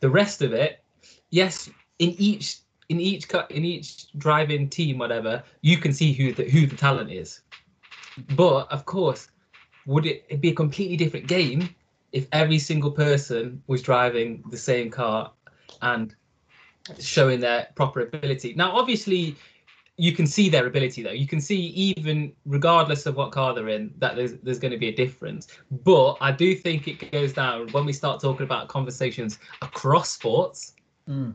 The rest of it yes in each in each cut in each driving team whatever you can see who the who the talent is. But of course would it it'd be a completely different game if every single person was driving the same car and showing their proper ability. Now obviously you can see their ability though you can see even regardless of what car they're in that there's there's going to be a difference but i do think it goes down when we start talking about conversations across sports Mm.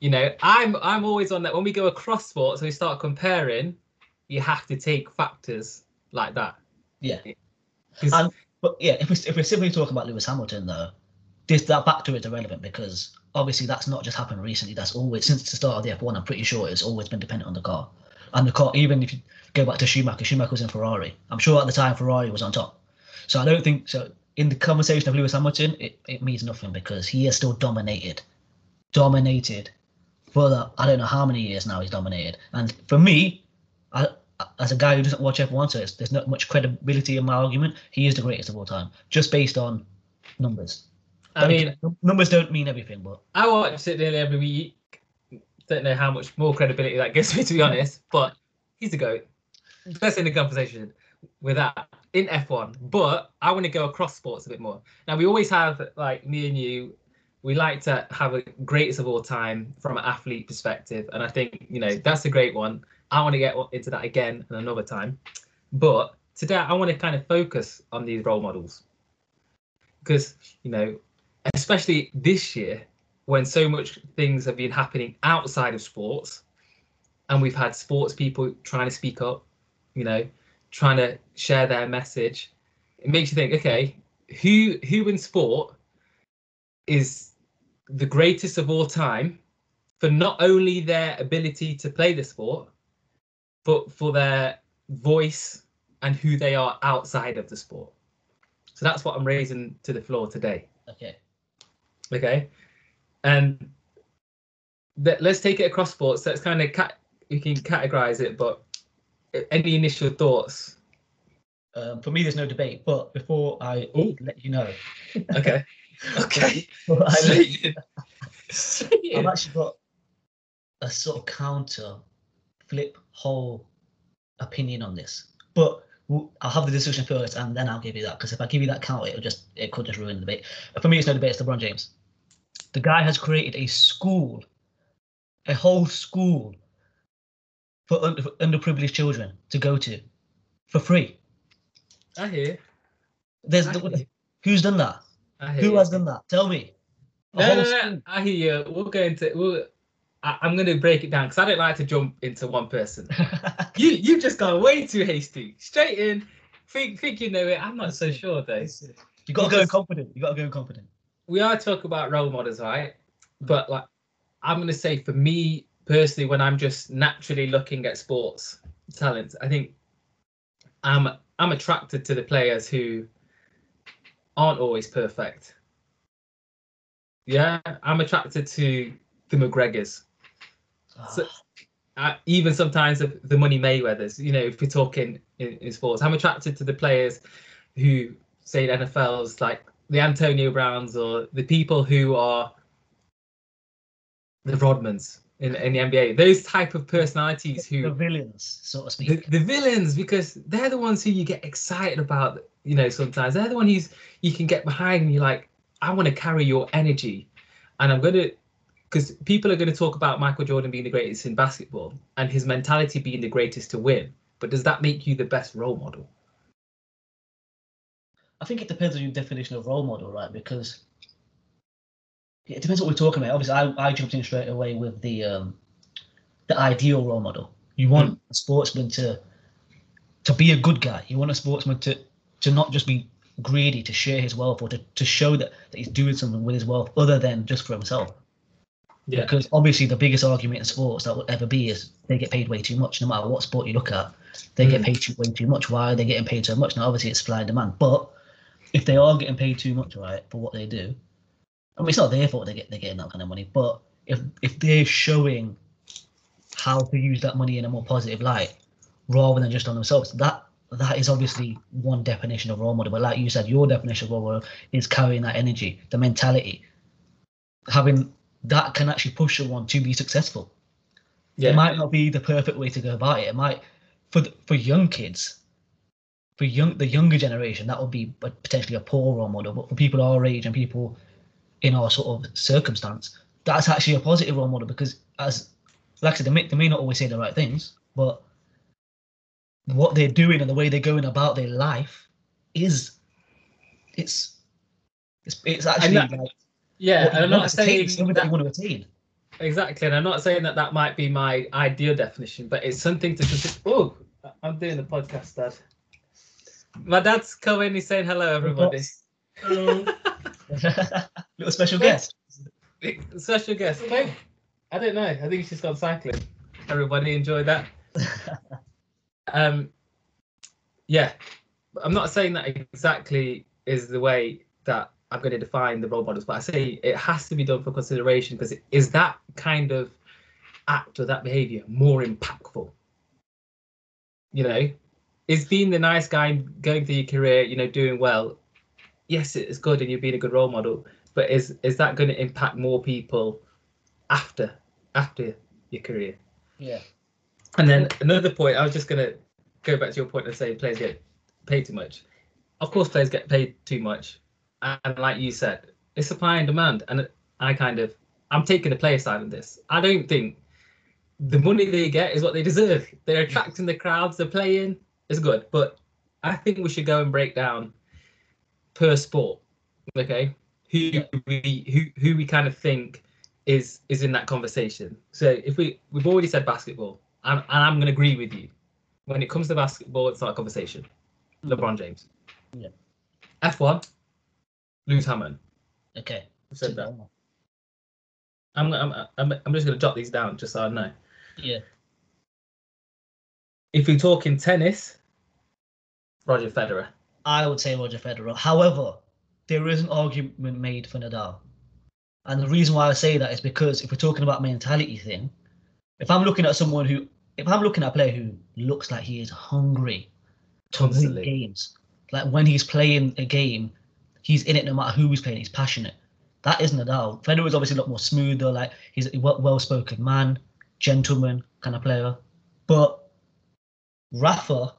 you know i'm i'm always on that when we go across sports and we start comparing you have to take factors like that Yeah. And- But yeah, if we're, if we're simply talking about Lewis Hamilton, though, this that factor is irrelevant because obviously that's not just happened recently. That's always since the start of the F1. I'm pretty sure it's always been dependent on the car. And the car, even if you go back to Schumacher, Schumacher was in Ferrari. I'm sure at the time Ferrari was on top. So I don't think so. In the conversation of Lewis Hamilton, it, it means nothing because he has still dominated, dominated for the I don't know how many years now he's dominated. And for me, I, as a guy who doesn't watch F1, so there's not much credibility in my argument. He is the greatest of all time, just based on numbers. I mean, numbers don't mean everything, but I watch it nearly every week. Don't know how much more credibility that gives me, to be honest. But he's a goat. Best in the conversation with that in F1. But I want to go across sports a bit more. Now we always have like me and you. We like to have a greatest of all time from an athlete perspective, and I think you know that's a great one. I want to get into that again another time. But today I want to kind of focus on these role models because you know especially this year when so much things have been happening outside of sports and we've had sports people trying to speak up you know trying to share their message it makes you think okay who who in sport is the greatest of all time for not only their ability to play the sport but for their voice and who they are outside of the sport? So that's what i'm raising to the floor today. Okay Okay, and th- let's take it across sports. Let's kind of cat you can categorize it, but any initial thoughts? Um, for me, there's no debate. But before I Ooh. let you know, okay, okay, I I've actually got a sort of counter flip whole opinion on this, but I'll have the discussion first, and then I'll give you that. Because if I give you that count, it'll just it could just ruin the debate. For me, it's no debate. It's LeBron James. The guy has created a school, a whole school for, under, for underprivileged children to go to for free. I hear. There's I the, hear. who's done that? Who has done that? Tell me. no, no, no, I hear you. We'll go into. We'll, I, am going to break it down because I don't like to jump into one person. you you've just gone way too hasty. Straight in, think think you know it. I'm not so sure though. You got to go confident. You got to go confident. We are talking about role models, right? But like, I'm going to say for me personally, when I'm just naturally looking at sports talent, I think I'm I'm attracted to the players who aren't always perfect. Yeah, I'm attracted to the McGregors so, uh, even sometimes the, the money Mayweathers, you know, if we're talking in, in, sports, I'm attracted to the players who say in NFL's like the Antonio Browns or the people who are the Rodmans in, in the NBA. Those type of personalities who the villains, so to speak. The, the, villains, because they're the ones who you get excited about. You know, sometimes they're the one who's you can get behind and you're like, I want to carry your energy, and I'm gonna because people are going to talk about Michael Jordan being the greatest in basketball and his mentality being the greatest to win. But does that make you the best role model? I think it depends on your definition of role model, right? Because it depends what we're talking about. Obviously, I, I jumped in straight away with the um, the ideal role model. You want mm. a sportsman to to be a good guy. You want a sportsman to to not just be greedy, to share his wealth, or to, to show that, that he's doing something with his wealth other than just for himself. Yeah. Because obviously the biggest argument in sports that will ever be is they get paid way too much. No matter what sport you look at, they mm. get paid too, way too much. Why are they getting paid so much? Now obviously it's supply and demand. But if they are getting paid too much, right, for what they do, I mean it's not their fault they get they're getting that kind of money. But if if they're showing how to use that money in a more positive light rather than just on themselves, that that is obviously one definition of role model. But like you said, your definition of role model is carrying that energy, the mentality, having that can actually push someone to be successful. Yeah. It might not be the perfect way to go about it. It might for the, for young kids, for young the younger generation, that would be potentially a poor role model. But for people our age and people in our sort of circumstance, that's actually a positive role model because as like I said, they may, they may not always say the right things, but what they're doing and the way they're going about their life is it's it's, it's actually that, like yeah, and I'm not saying something that, you want to attain. Exactly, and I'm not saying that that might be my ideal definition, but it's something to consider. Oh, I'm doing the podcast, Dad. My dad's coming. He's saying hello, everybody. Hello. Little special guest. Special guest. Wait, I don't know. I think he's just gone cycling. Everybody enjoy that. um, yeah, I'm not saying that exactly is the way that I'm going to define the role models, but I say it has to be done for consideration because is that kind of act or that behavior more impactful? You know, is being the nice guy going through your career, you know, doing well? Yes, it's good and you're being a good role model, but is is that going to impact more people after after your career? Yeah. And then another point, I was just going to go back to your point and say players get paid too much. Of course, players get paid too much, and like you said, it's supply and demand. And I kind of, I'm taking the player side of this. I don't think the money they get is what they deserve. They're attracting the crowds. They're playing. It's good, but I think we should go and break down per sport. Okay, who we who who we kind of think is is in that conversation. So if we we've already said basketball, and, and I'm going to agree with you. When it comes to basketball, it's not a conversation. LeBron James. Yeah. F1, Lewis Hamilton. Okay. Said that. I'm, I'm, I'm, I'm just going to jot these down just so I know. Yeah. If we're talking tennis, Roger Federer. I would say Roger Federer. However, there is an argument made for Nadal. And the reason why I say that is because if we're talking about mentality thing, if I'm looking at someone who, if I'm looking at a player who looks like he is hungry to win games, like when he's playing a game, he's in it no matter who he's playing, he's passionate. That is Nadal. Federer is obviously a lot more smoother, like he's a well spoken man, gentleman kind of player. But Rafa,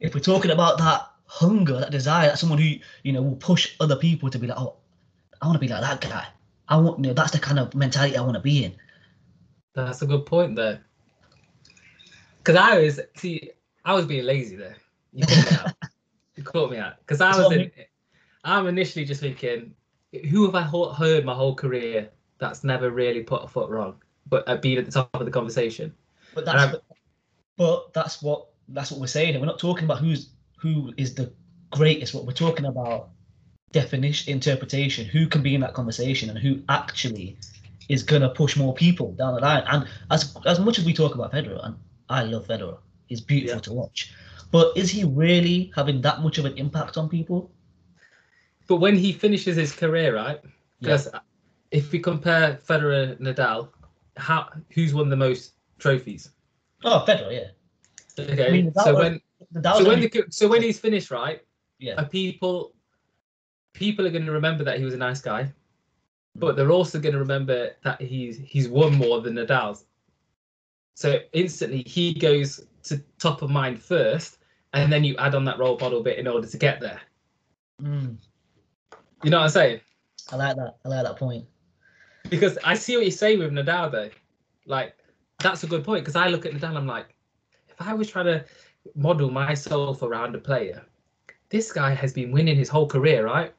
if we're talking about that hunger, that desire, that someone who you know will push other people to be like, oh, I want to be like that guy. I want, you know, that's the kind of mentality I want to be in. That's a good point though, Because I was, see, I was being lazy there. You caught me out. You caught me out. Because I was in, I'm initially just thinking, who have I heard my whole career that's never really put a foot wrong, but uh, been at the top of the conversation? But that's, I'm- but that's what that's what we're saying. We're not talking about who's who is the greatest. What we're talking about definition, interpretation. Who can be in that conversation and who actually is gonna push more people down the line. And as as much as we talk about Federer, and I love Federer, he's beautiful Yeah. to watch. But is he really having that much of an impact on people? But when he finishes his career, right? Because if we compare Federer and Nadal, how who's won the most trophies? Oh, Federer, yeah. Okay, I mean, so when Nadal's so when the so when he's finished, right? yeah, are people people are going to remember that he was a nice guy, but they're also going to remember that he's he's won more than Nadal's. So instantly he goes to top of mind first, and then you add on that role model bit in order to get there. Mm, You know what I'm saying? I like that. I like that point. Because I see what you're saying with Nadal though. Like that's a good point because I look at Nadal, I'm like, if I was trying to model myself around a player, this guy has been winning his whole career, right?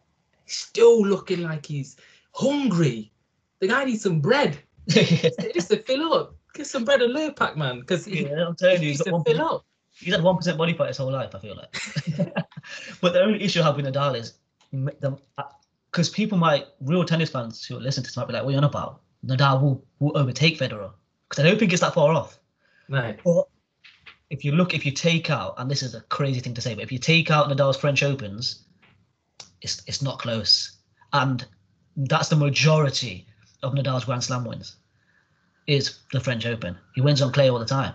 He's still looking like he's hungry. The guy needs some bread just to fill up. Get some bread and Lurpak, man, because he, yeah, I'm telling you, he's got to one fill up. He's had one percent body fat his whole life. I feel like. but the only issue I have with Nadal is because uh, people might real tennis fans who listen to this might be like, "What are you on about?" Nadal will will overtake Federer because I don't think it's that far off. Right. But if you look, if you take out, and this is a crazy thing to say, but if you take out Nadal's French Opens, it's it's not close, and that's the majority of Nadal's Grand Slam wins. Is the French Open? He wins on clay all the time.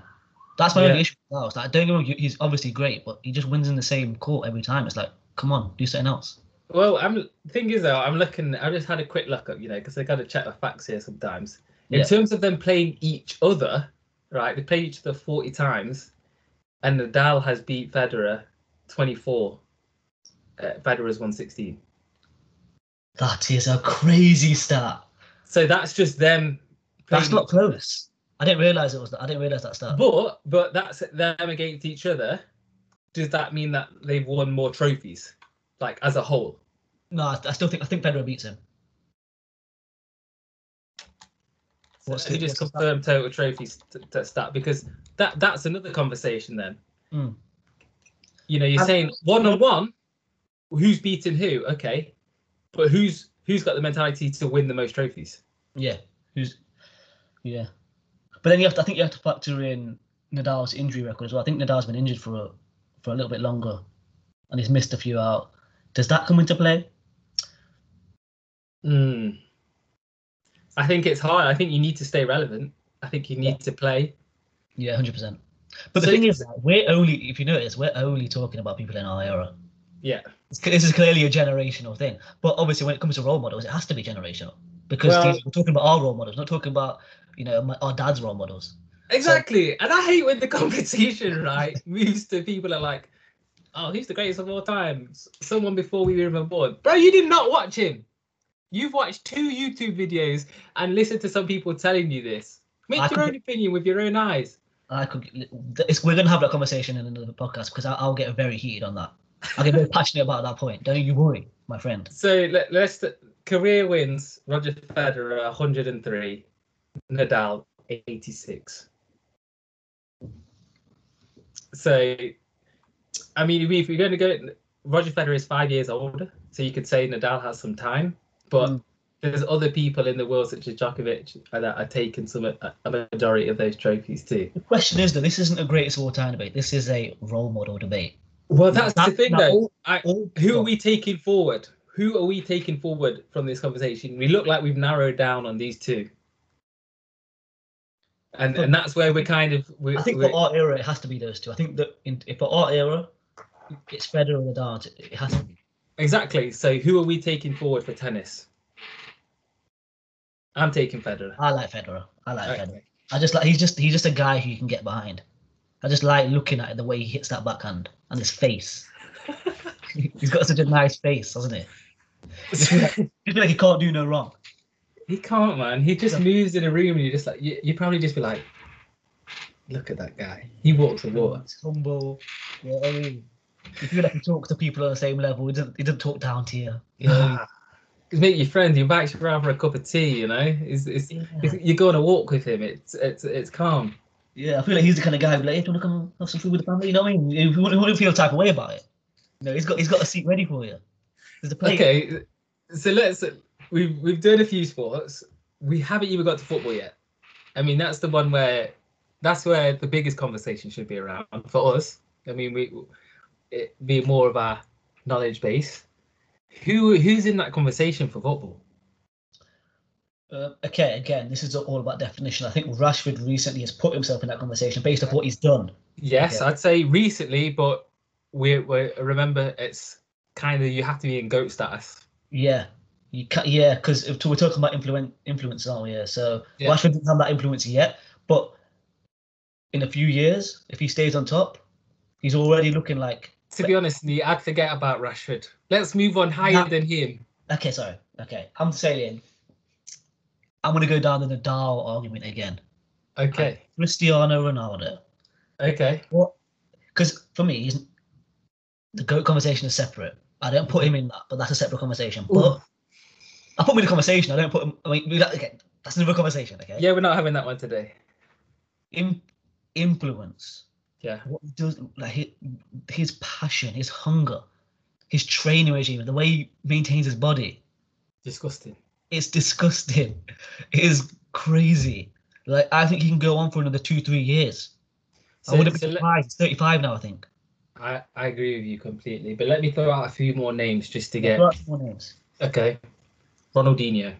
That's my Yeah. only issue with Nadal. Like, don't get me wrong, he's obviously great, but he just wins in the same court every time. It's like, come on, do something else. Well, I'm thing is though, I'm looking. I just had a quick look up, you know, because I got to check the facts here sometimes. In Yeah. terms of them playing each other, right? They played each other 40 times, and Nadal has beat Federer 24. Uh, Federer's 116. That is a crazy stat. So that's just them. That's not close. I didn't realize it was. that. I didn't realize that stat. But but that's them against each other. Does that mean that they've won more trophies, like as a whole? No, I, I still think I think Federer beats him. So What's let me the- just what's the confirm total trophies t- t- stat because that that's another conversation then. Mm. You know, you're And- saying one on one, who's beating who? Okay, but who's who's got the mentality to win the most trophies? Yeah, who's yeah. But then you have to. I think you have to factor in Nadal's injury record as well. I think Nadal's been injured for a, for a little bit longer, and he's missed a few out. Does that come into play? Hmm. I think it's hard. I think you need to stay relevant. I think you need Yeah. to play. Yeah, hundred percent. But the So- thing is, we're only if you notice, we're only talking about people in our era. Yeah. This is clearly a generational thing. But obviously, when it comes to role models, it has to be generational because Well- these, we're talking about our role models, not talking about you know my, our dad's role models. Exactly. And I hate when the competition, right, moves to people are like, oh, he's the greatest of all time. Someone before we were even born. Bro, you did not watch him. You've watched two YouTube videos and listened to some people telling you this. Make I your own opinion with your own eyes. I could. It's, we're gonna have that conversation in another podcast because I'll, I'll get very heated on that. I'll get very passionate about that point. Don't you worry, my friend. So let, let's career wins. Roger Federer 103, Nadal 86. So, I mean, if we're going to go, Roger Federer is five years older, so you could say Nadal has some time, but Mm. there's other people in the world such as Djokovic that are taking some a, a majority of those trophies too. The question is though, this isn't a greatest of all time debate. This is a role model debate. Well, that's Now- the thing, now though. all- I, all- who are we taking forward? Who are we taking forward from this conversation? We look like we've narrowed down on these two, and and that's where we're kind of. We're, I think for our era, it has to be those two. I think that in, if for our era, it's Federer and Nadal. It has to be. exactly. So who are we taking forward for tennis? I'm taking Federer. I like Federer. I like Federer. I just like he's just he's just a guy who you can get behind. I just like looking at it, the way he hits that backhand and his face. he's got such a nice face, hasn't he? Just feel like, just feel like he can't do no wrong. He can't, man. He just moves in a room, and you just like you, you probably just be like, look at that guy. He walks the water. He's humble. Yeah, I mean, you feel like he talks to people on the same level. He doesn't, he doesn't talk down to you. You know? He's make your friend. He invites you around for a cup of tea. You know, it's, it's, yeah. it's- you're going to walk with him. It's it's it's calm. yeah, I feel like he's the kind of guy who'd be like, hey, do you want to come have some food with the family? You know what I mean? You you want to feel type of way about it. You know, he's got he's got a seat ready for you. There's a plate. Okay, so let's we've we've done a few sports. We haven't even got to football yet. I mean, that's the one where that's where the biggest conversation should be around for us. I mean, we it be more of our knowledge base. Who who's in that conversation for football? Uh, okay, again, this is all about definition. I think Rashford recently has put himself in that conversation based off what he's done. Yes, Yeah. I'd say recently, but we we remember it's kind of you have to be in goat status. Yeah, you can Yeah, because we're talking about influence, influence, aren't we? Yeah. So Yeah. Rashford doesn't have that influence yet, but in a few years, if he stays on top, he's already looking like. To be honest, Lee, I'd forget about Rashford. Let's move on higher Nah. than him. Okay, sorry. Okay, I'm saying. I'm gonna go down the Nadal argument again. Okay, Cristiano Ronaldo. okay. What? Because for me, he's the goat conversation is separate. I don't put him in that, but that's a separate conversation. But I put him in the conversation. I don't put him. I mean, we- okay, that's another conversation. Okay. Yeah, we're not having that one today. In, influence. Yeah. What does, like his, his passion, his hunger, his training regime, the way he maintains his body. Disgusting. It's disgusting. It is crazy. Like I think he can go on for another two, three years. So, I wouldn't be so let- surprised. He's 35 now, I think. I, I agree with you completely. But let me throw out a few more names just to get. Throw out some more names. Okay. Ronaldinho.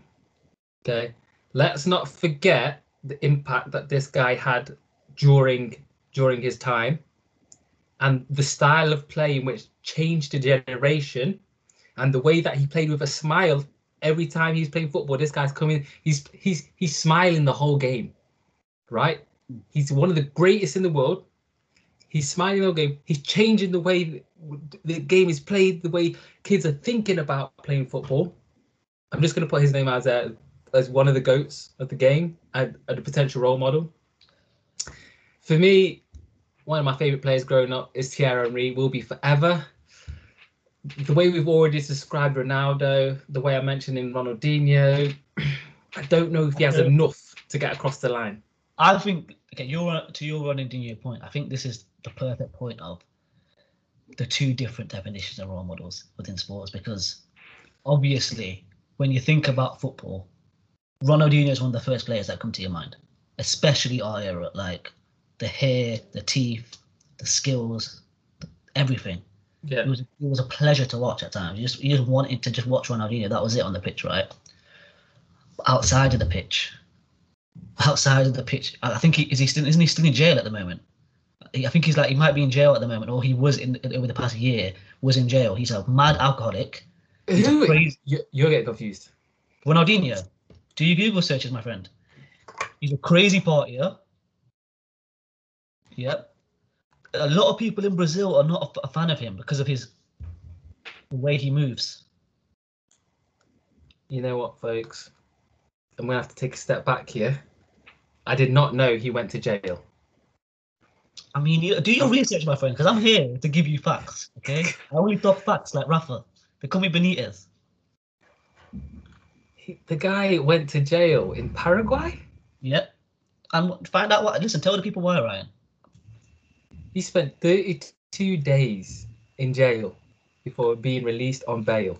Okay. Let's not forget the impact that this guy had during during his time and the style of play in which changed a generation and the way that he played with a smile every time he's playing football. This guy's coming he's he's he's smiling the whole game right? He's one of the greatest in the world. He's smiling the whole game. He's changing the way the game is played the way kids are thinking about playing football i'm just going to put his name as a, as one of the goats of the game and, and a potential role model for me one of my favorite players growing up is Thierry Henry will be forever the way we've already described Ronaldo, the way I mentioned in Ronaldinho, I don't know if he has enough to get across the line. I think okay, you're to your Ronaldinho point. I think this is the perfect point of the two different definitions of role models within sports because obviously when you think about football, Ronaldinho is one of the first players that come to your mind, especially our era, like the hair, the teeth, the skills, everything. Yeah. It was it was a pleasure to watch at times. You just you just wanted to just watch Ronaldinho. That was it on the pitch, right? Outside of the pitch, outside of the pitch, I think he is he still isn't he still in jail at the moment? I think he's like he might be in jail at the moment, or he was in over the past year was in jail. He's a mad alcoholic. Who? crazy You, you're getting confused. Ronaldinho. Do you Google searches, my friend? He's a crazy partier. Yep. A lot of people in Brazil are not a fan of him because of his the way he moves. You know what, folks? I'm gonna have to take a step back here. I did not know he went to jail. I mean, you, do your research, my friend, because I'm here to give you facts. Okay, I only talk facts like Rafa. They call Benitez. He, the guy went to jail in Paraguay. Yep. And find out what. Listen, tell the people why, Ryan. He spent 32 days in jail before being released on bail.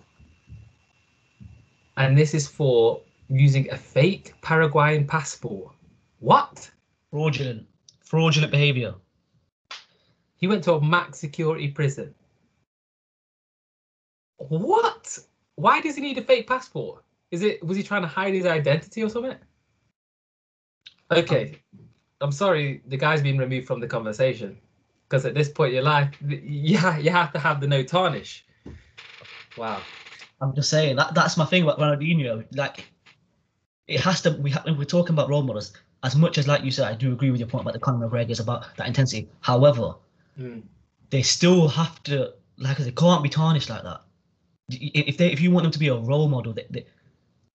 And this is for using a fake Paraguayan passport. What? Fraudulent, fraudulent behaviour. He went to a max security prison. What? Why does he need a fake passport? Is it was he trying to hide his identity or something? Okay. I'm sorry, the guy's been removed from the conversation. Because at this point in your life, you, ha- you have to have the no tarnish. Wow. I'm just saying that that's my thing about Ronaldinho. Like, it has to. We ha- we're talking about role models. As much as, like you said, I do agree with your point about the Conor McGregor's about that intensity. However, Mm. they still have to, like, they can't be tarnished like that. I- If they, if you want them to be a role model, they, they,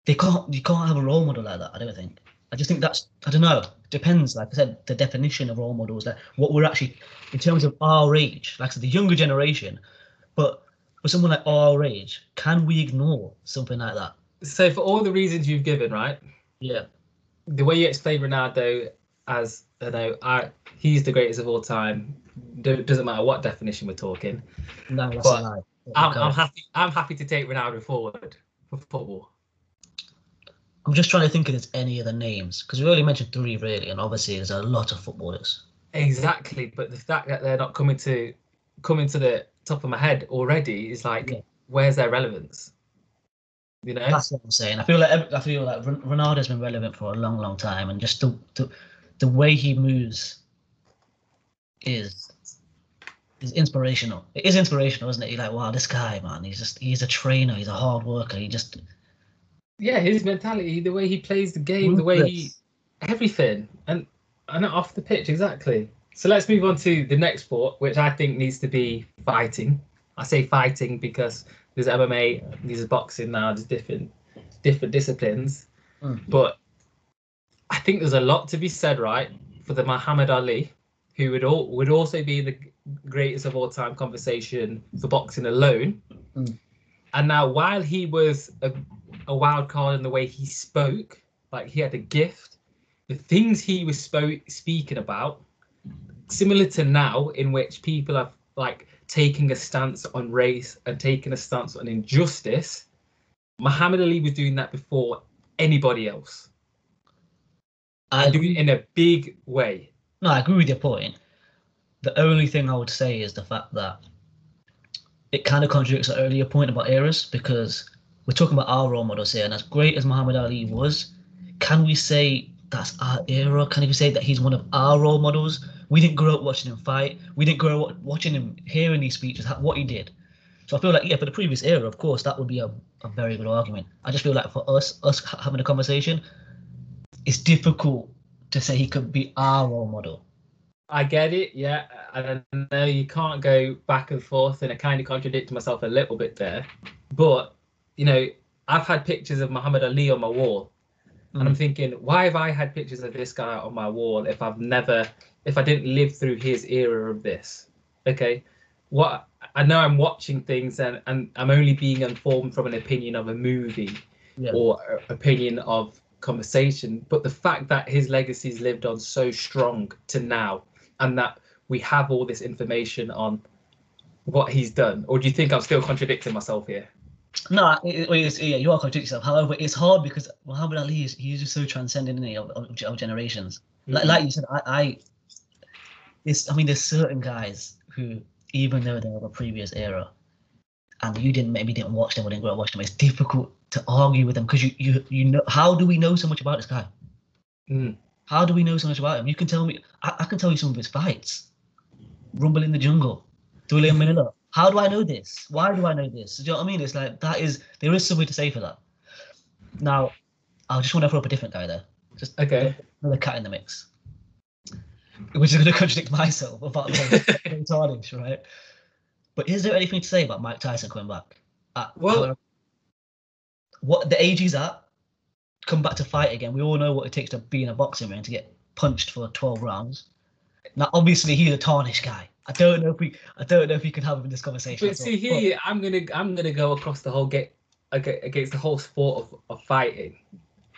they can't. You can't have a role model like that. I don't think. I just think that's. I don't know. Depends. Like I said, the definition of role models, like what we're actually, in terms of our age, like I said, the younger generation, but for someone like our age, can we ignore something like that? So for all the reasons you've given, right? Yeah. The way you explain Ronaldo as you know, I, he's the greatest of all time. Do- Doesn't matter what definition we're talking. No, that's But a lie. I'm. I'm happy. I'm happy to take Ronaldo forward for football. I'm just trying to think if there's any other names because we only mentioned three really, and obviously there's a lot of footballers. Exactly, but the fact that they're not coming to coming to the top of my head already is like, Yeah. where's their relevance? You know, That's what I'm saying. I feel like I feel like Ronaldo's been relevant for a long, long time, and just the the, the way he moves is is inspirational. It is inspirational, isn't it? You're like, wow, this guy, man, he's just he's a trainer, he's a hard worker. He just yeah, his mentality, the way he plays the game, the way he everything, and and off the pitch exactly. So let's move on to the next sport, which I think needs to be fighting. I say fighting because there's MMA, there's boxing now, there's different different disciplines. Mm. But I think there's a lot to be said, right, for the Muhammad Ali, who would all would also be the greatest of all time conversation for boxing alone. Mm. And now, while he was a, a wild card in the way he spoke, like he had a gift, the things he was spo- speaking about, similar to now, in which people have like taking a stance on race and taking a stance on injustice. Muhammad Ali was doing that before anybody else. I And doing it in a big way. No, I agree with your point. The only thing I would say is the fact that it kind of contradicts the earlier point about eras because we're talking about our role models here, and as great as Muhammad Ali was, can we say that's our era? Can we say that he's one of our role models? We didn't grow up watching him fight. We didn't grow up watching him, hearing these speeches, what he did. So I feel like, yeah, for the previous era, of course, that would be a, a very good argument. I just feel like for us, us having a conversation, it's difficult to say he could be our role model. I get it, yeah. And I know you can't go back and forth, and I kind of contradict myself a little bit there. But, you know, I've had pictures of Muhammad Ali on my wall, and I'm mm. thinking, why have I had pictures of this guy on my wall if I've never, if I didn't live through his era of this? Okay, what I know I'm watching things and, and I'm only being informed from an opinion of a movie Yeah. or opinion of conversation, but the fact that his legacy's lived on so strong to now, and that we have all this information on what he's done, or do you think I'm still contradicting myself here? No, it, it, yeah, you are contradicting yourself. However, it's hard because Muhammad Ali is he's just so transcendent isn't of, of, of generations. Like, Mhm. like you said, I, I, it's, I mean, there's certain guys who, even though they're of a previous era, and you didn't maybe didn't watch them or didn't grow up watching them, it's difficult to argue with them because you, you, you know, how do we know so much about this guy? Mm. How do we know so much about him? You can tell me, I, I can tell you some of his fights. Rumble in the Jungle, Duel in Manila. How do I know this? Why do I know this? Do you know what I mean? It's like that is there is something to say for that. Now, I just want to throw up a different guy there. Just Okay. another cat in the mix. Which is going to contradict myself about the tarnish, right? But is there anything to say about Mike Tyson coming back? Uh, Well- what the age he's at, come back to fight again. We all know what it takes to be in a boxing ring to get punched for 12 rounds. Now, obviously, he's a tarnished guy. I don't know if we, I don't know if we can have him in this conversation. But at all. see here, I'm gonna I'm gonna go across the whole get aga- against the whole sport of, of fighting,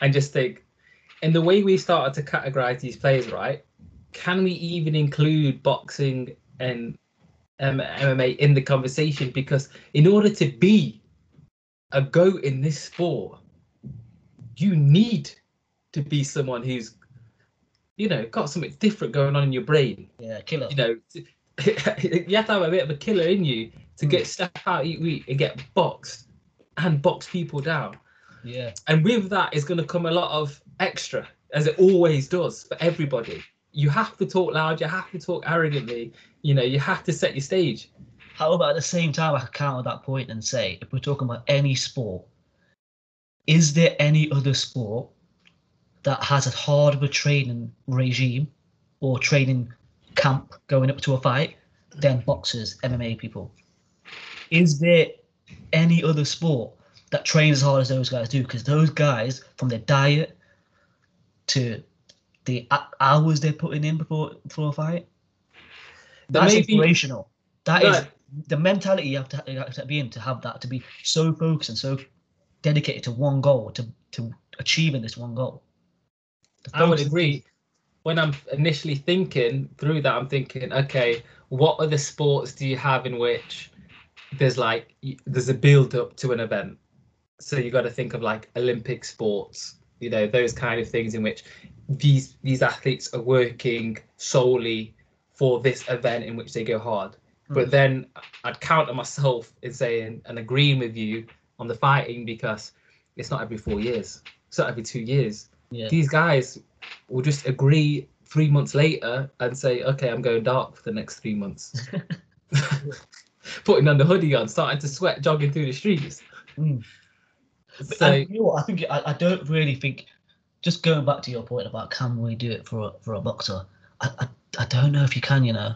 and just think, in the way we started to categorize these players, right? Can we even include boxing and um, MMA in the conversation? Because in order to be a goat in this sport, you need to be someone who's, you know, got something different going on in your brain yeah, killer. you know, you have to have a bit of a killer in you to get hmm. step out, eat wheat, and get boxed and box people down. Yeah, And with that is going to come a lot of extra, as it always does for everybody. You have to talk loud. You have to talk arrogantly. You know, you have to set your stage. However, at the same time, I could counter that point and say, if we're talking about any sport, is there any other sport that has a hard of a training regime or training camp going up to a fight than boxers, MMA people? Is there any other sport that trains as hard as those guys do? Because those guys, from their diet to the hours they're putting in before before a fight, There that's may be- inspirational. That is Right. the mentality you have to you have to be in to have that to be so focused and so dedicated to one goal to to achieving this one goal. I would agree. When I'm initially thinking through that, I'm thinking, okay, what other sports do you have in which there's like there's a build up to an event? So you got to think of like Olympic sports, you know, those kind of things in which these these athletes are working solely for this event in which they go hard. But Mm. then I'd counter myself in saying and agreeing with you on the fighting because it's not every four years, it's not every two years Yeah. these guys will just agree three months later and say, okay, I'm going dark for the next three months. Putting on the hoodie on, starting to sweat, jogging through the streets. Mm. So, and you know what? I think I, I don't really think. Just going back to your point about can we do it for a, for a boxer? I, I I don't know if you can. You know,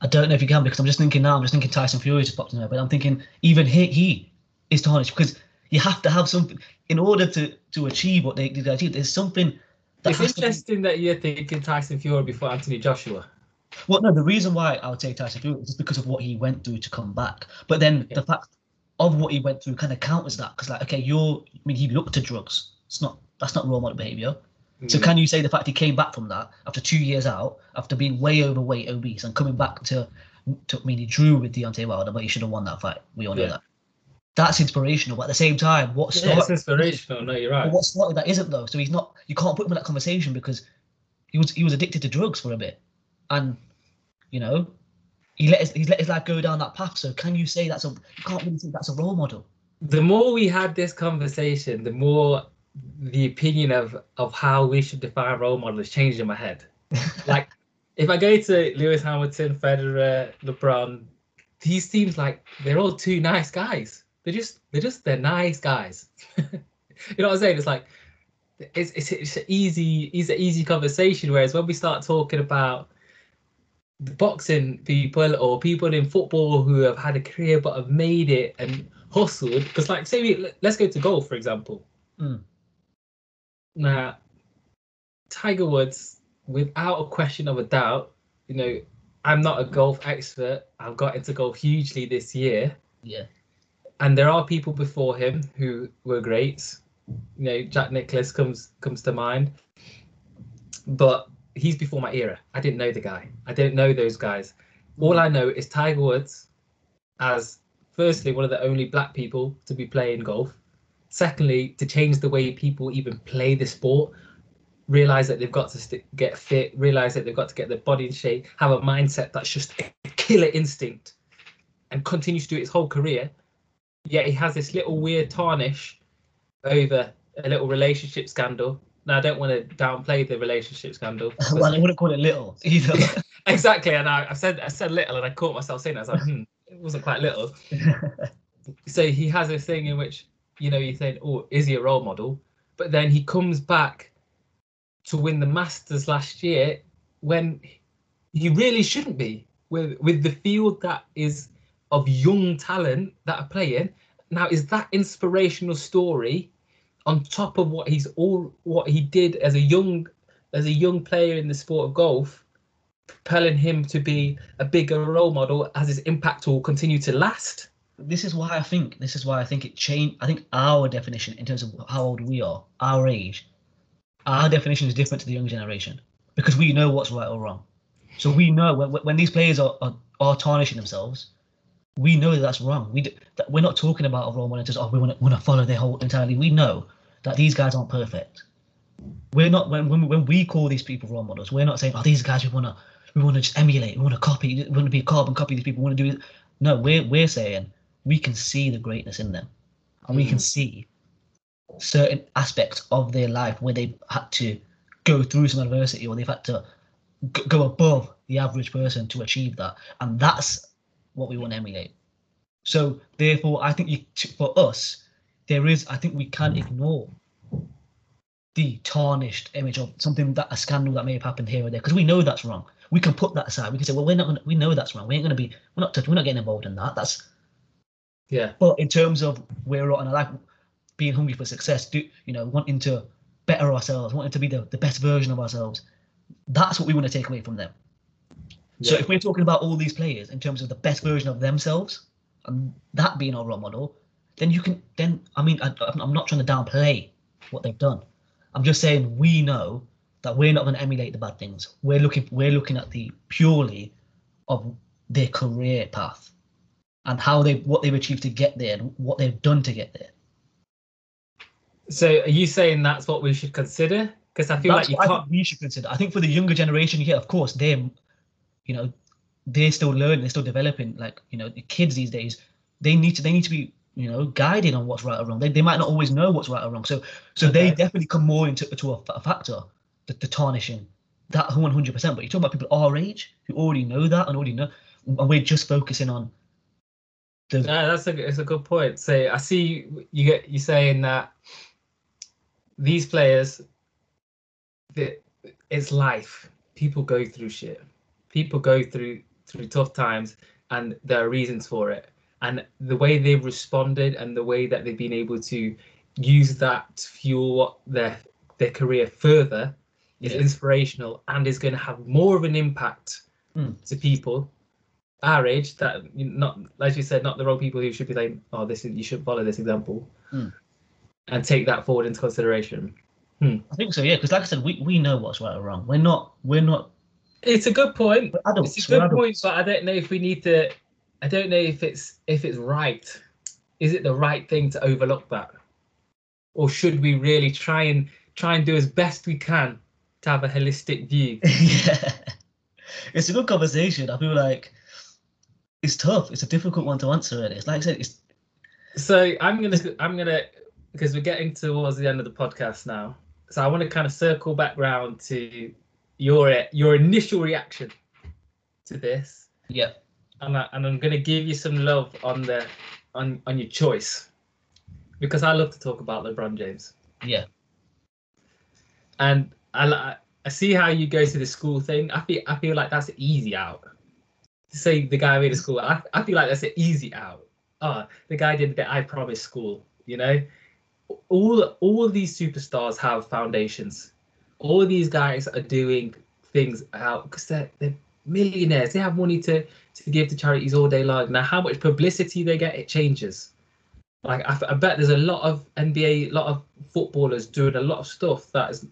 I don't know if you can because I'm just thinking now. I'm just thinking Tyson Fury just popped in there, but I'm thinking even he he is tarnished because you have to have something in order to to achieve what they did achieve. There's something that it's to be- interesting that you're thinking Tyson Fury before Anthony Joshua. Well, no, the reason why I would say Tyson Fury is just because of what he went through to come back. But then Yeah. the fact of what he went through kind of counters that because, like, okay, you're. I mean, he looked to drugs. It's not. That's not role model behavior. So Mm. can you say the fact he came back from that after two years out, after being way overweight, obese, and coming back to, to I mean, he drew with Deontay Wilder, but he should have won that fight. We all know Yeah. that. That's inspirational, but at the same time, what Yeah, it's started? inspirational. No, you're right. What started that isn't though. So he's not. You can't put him in that conversation because he was he was addicted to drugs for a bit, and you know he let his, he let his life go down that path. So can you say that's a you can't really say that's a role model? the more we had this conversation, the more the opinion of of how we should define role models changed in my head. like, if I go to Lewis Hamilton, Federer, LeBron, these teams like they're all two nice guys. They're just they're just they're nice guys. you know what I'm saying? It's like it's it's, it's an easy it's an easy conversation. Whereas when we start talking about the boxing people or people in football who have had a career but have made it and hustled, because like say we let's go to golf for example. Mm. Now, Tiger Woods, without a question of a doubt, you know, I'm not a golf expert. I've got into golf hugely this year Yeah, and there are people before him who were greats. You know, Jack Nicklaus comes comes to mind, but he's before my era. I didn't know the guy. I didn't know those guys. All I know is Tiger Woods as firstly one of the only black people to be playing golf. Secondly, to change the way people even play the sport, realize that they've got to st- get fit, realize that they've got to get their body in shape, have a mindset that's just a killer instinct, and continues to do it his whole career. Yet he has this little weird tarnish over a little relationship scandal. Now I don't want to downplay the relationship scandal. well, I wouldn't call it little either. exactly, and I, I said I said little, and I caught myself saying that. I was like, hmm, it wasn't quite little. so he has this thing in which you know you think, oh, is he a role model? But then he comes back to win the Masters last year when he really shouldn't be with with the field that is of young talent that are playing. Now, is that inspirational story on top of what he's all what he did as a young as a young player in the sport of golf, propelling him to be a bigger role model as his impact will continue to last? This is why I think this is why I think it changed. I think our definition in terms of how old we are, our age, our definition is different to the young generation because we know what's right or wrong. So we know when, when these players are, are, are tarnishing themselves, we know that that's wrong. We that we're not talking about a role model just oh we want to want to follow their whole entirely. We know that these guys aren't perfect. We're not when when when we call these people role models, we're not saying oh these guys we want to we want to just emulate, we want to copy, we want to be a carbon copy. These people we want to do it. No, we're we're saying we can see the greatness in them, and we can mm-hmm. see certain aspects of their life where they've had to go through some adversity or they've had to go above the average person to achieve that, and that's what we want to emulate. So therefore, I think you, for us, there is. I think we can't ignore the tarnished image of something that a scandal that may have happened here or there because we know that's wrong. We can put that aside. We can say, well, we're not. Gonna, we know that's wrong. We ain't going to be. We're not. We're not getting involved in that. That's. Yeah. But in terms of where we're at in our life, being hungry for success, do you know, wanting to better ourselves, wanting to be the, the best version of ourselves, that's what we want to take away from them. So if we're talking about all these players in terms of the best version of themselves, and that being our role model, then you can then I mean I, I'm not trying to downplay what they've done. I'm just saying we know that we're not going to emulate the bad things. We're looking we're looking at the purely of their career path and how they what they've achieved to get there and what they've done to get there. So are you saying that's what we should consider? Because I feel That's like you what can't. think we should consider. I think for the younger generation, yeah, of course, they're, you know, they're still learning, they're still developing. Like, you know, the kids these days, they need to, they need to be, you know, guided on what's right or wrong. They, they might not always know what's right or wrong. So, so they definitely come more into to a, a factor, the, the tarnishing, that 100%. But you're talking about people our age who already know that and already know, and we're just focusing on the. No, that's a it's a good point. So I see you, you get you saying that these players, that it's life. People go through shit. People go through through tough times, and there are reasons for it. And the way they've responded and the way that they've been able to use that to fuel their their career further is Yeah. inspirational and is going to have more of an impact Mm. to people our age that not as you said not the wrong people who should be like oh this is you should follow this example Mm. and take that forward into consideration I think so, yeah. Because like I said, we, we know what's right or wrong. We're not we're not it's a good point adults. it's a good point but i don't know if we need to i don't know if it's if it's right is it the right thing to overlook that or should we really try and try and do as best we can to have a holistic view yeah, it's a good conversation. I feel like it's tough. It's a difficult one to answer. It. It's like I said, it's So I'm gonna I'm gonna because we're getting towards the end of the podcast now. So I want to kind of circle back round to your uh, your initial reaction to this, yeah, and I, and I'm gonna give you some love on the on on your choice because I love to talk about LeBron James, yeah, and I I see how you go to the school thing. I feel I feel like that's an easy out. To say the guy made a school, I, I feel like that's an easy out. Oh, the guy did the I Promise school, you know. All all of these superstars have foundations. All of these guys are doing things out because they're they're millionaires. They have money to to give to charities all day long. Now, how much publicity they get, it changes. Like I, I bet there's a lot of NBA, a lot of footballers doing a lot of stuff that is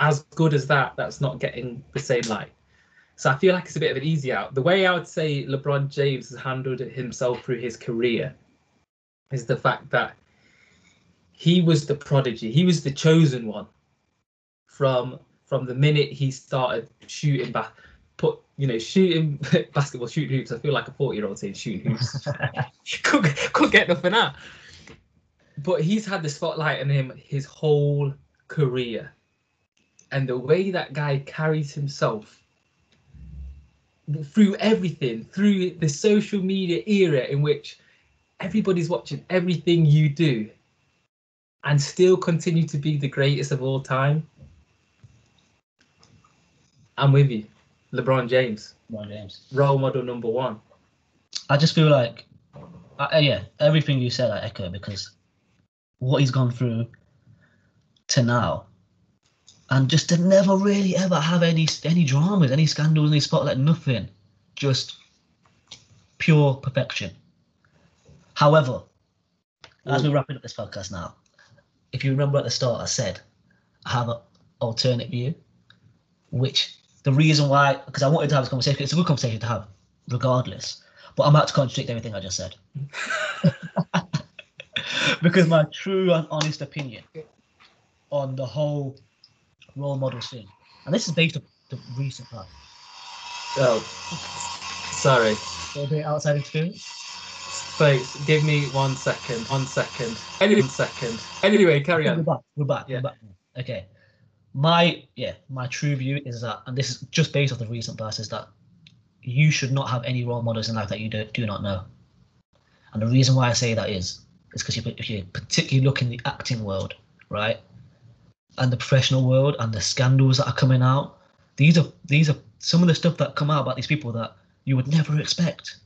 as good as that. That's not getting the same light. So I feel like it's a bit of an easy out. The way I would say LeBron James has handled himself through his career is the fact that he was the prodigy. He was the chosen one from from the minute he started shooting back put you know shooting basketball shooting hoops. I feel like a 40 year old saying shooting hoops. Could, could get nothing out. But he's had the spotlight on him his whole career. And the way that guy carries himself through everything through the social media era in which everybody's watching everything you do and still continue to be the greatest of all time i'm with you lebron james LeBron James. role model number one I just feel like, uh, yeah, everything you said I echo because what he's gone through to now, and just to never really ever have any any dramas, any scandals, any spotlight, nothing, just pure perfection. However, as we're wrapping up this podcast now, if you remember at the start, I said I have an alternate view, which the reason why, because I wanted to have this conversation, it's a good conversation to have, regardless. But I'm about to contradict everything I just said. because my true and honest opinion on the whole role model thing, and this is based on the recent past, oh sorry a little bit outside experience. folks give me one second one second anyway one second anyway carry on. We're back. We're back. Yeah. We're back. Okay. My yeah, my true view is that, and this is just based off the recent past, is that you should not have any role models in life that you do, do not know. And the reason why I say that is, is because if you, particularly look in the acting world, right, and the professional world, and the scandals that are coming out, these are these are some of the stuff that come out about these people that you would never expect.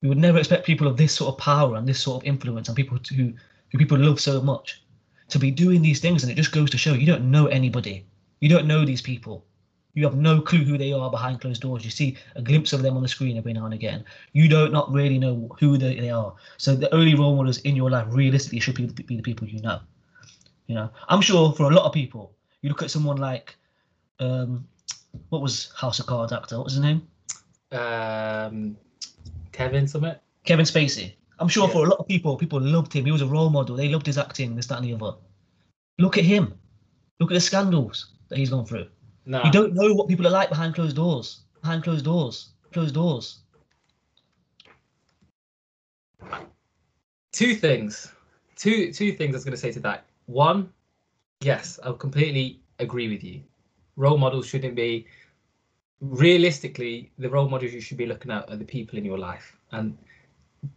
You would never expect people of this sort of power and this sort of influence, and people who who people love so much, to be doing these things, and it just goes to show you don't know anybody. You don't know these people. You have no clue who they are behind closed doors. You see a glimpse of them on the screen every now and again. You don't not really know who they, they are. So the only role models in your life realistically should be, be the people you know. You know, I'm sure for a lot of people, you look at someone like, um, what was House of Cards actor? What was his name? um kevin summit Kevin Spacey. I'm sure Yeah. for a lot of people, people loved him. He was a role model. They loved his acting, this, that, and the other. Look at him. Look at the scandals that he's gone through. no You don't know what people are like behind closed doors. Behind closed doors. Closed doors. two things two two things i was going to say to that one yes i completely agree with you role models shouldn't be realistically the role models you should be looking at are the people in your life and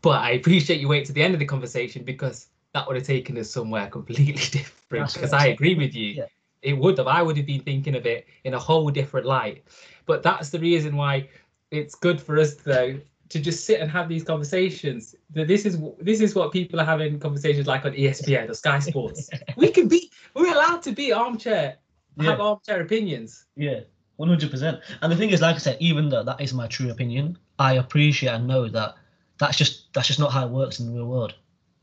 but i appreciate you wait to the end of the conversation because that would have taken us somewhere completely different because i agree with you Yeah. it would have i would have been thinking of it in a whole different light but that's the reason why it's good for us though to just sit and have these conversations. That this is this is what people are having conversations like on ESPN or Sky Sports. we can be we're allowed to be armchair, have armchair opinions. Yeah, one hundred percent. And the thing is, like I said, even though that is my true opinion, I appreciate and know that that's just that's just not how it works in the real world.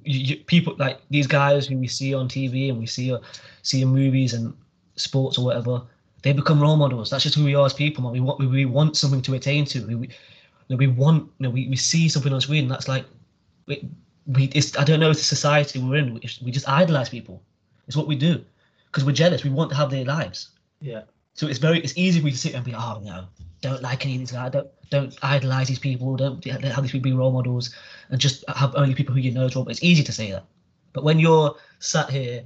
You, you, people like these guys who we see on TV and we see uh, see in movies and sports or whatever, they become role models. That's just who we are as people, man. We want we, we want something to attain to. We, we you know, we want you know we, we see something on screen that's like we, we it's I don't know it's the society we're in. We just, we just idolize people. It's what we do because we're jealous. We want to have their lives. Yeah. So it's very it's easy for you to sit and be, oh no, don't like any of these guys, don't don't idolize these people, don't have these people be role models, and just have only people who you know as role. It's easy to say that, but when you're sat here,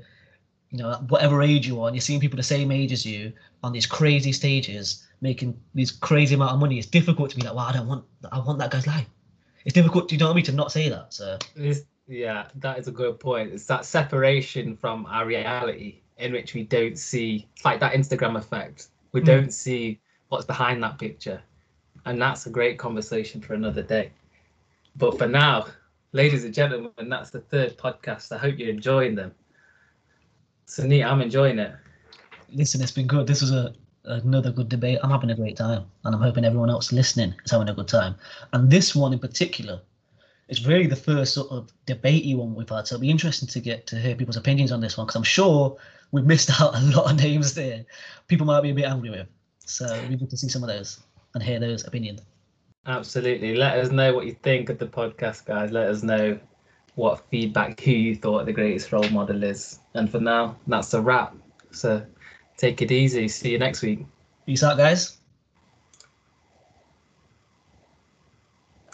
you know, at whatever age you are, and you're seeing people the same age as you on these crazy stages, making these crazy amount of money, it's difficult to be like, well, I don't want, I want that guy's life. It's difficult, you know what I mean, to not say that. So This, yeah, that is a good point. It's that separation from our reality in which we don't see like that Instagram effect. We Mm. don't see what's behind that picture. And that's a great conversation for another day. But for now, ladies and gentlemen, that's the third podcast. I hope you're enjoying them. So neat, I'm enjoying it. listen, it's been good. This was a another good debate. I'm having a great time, and I'm hoping everyone else listening is having a good time. And this one in particular is really the first sort of debatey one we've had. So it'll be interesting to get to hear people's opinions on this one because I'm sure we've missed out a lot of names there. People might be a bit angry with. So be good to see some of those. and hear those opinions. Absolutely. Let us know what you think of the podcast, guys. Let us know what feedback, who you thought the greatest role model is. And for now, that's a wrap. So take it easy. See you next week. Peace out, guys.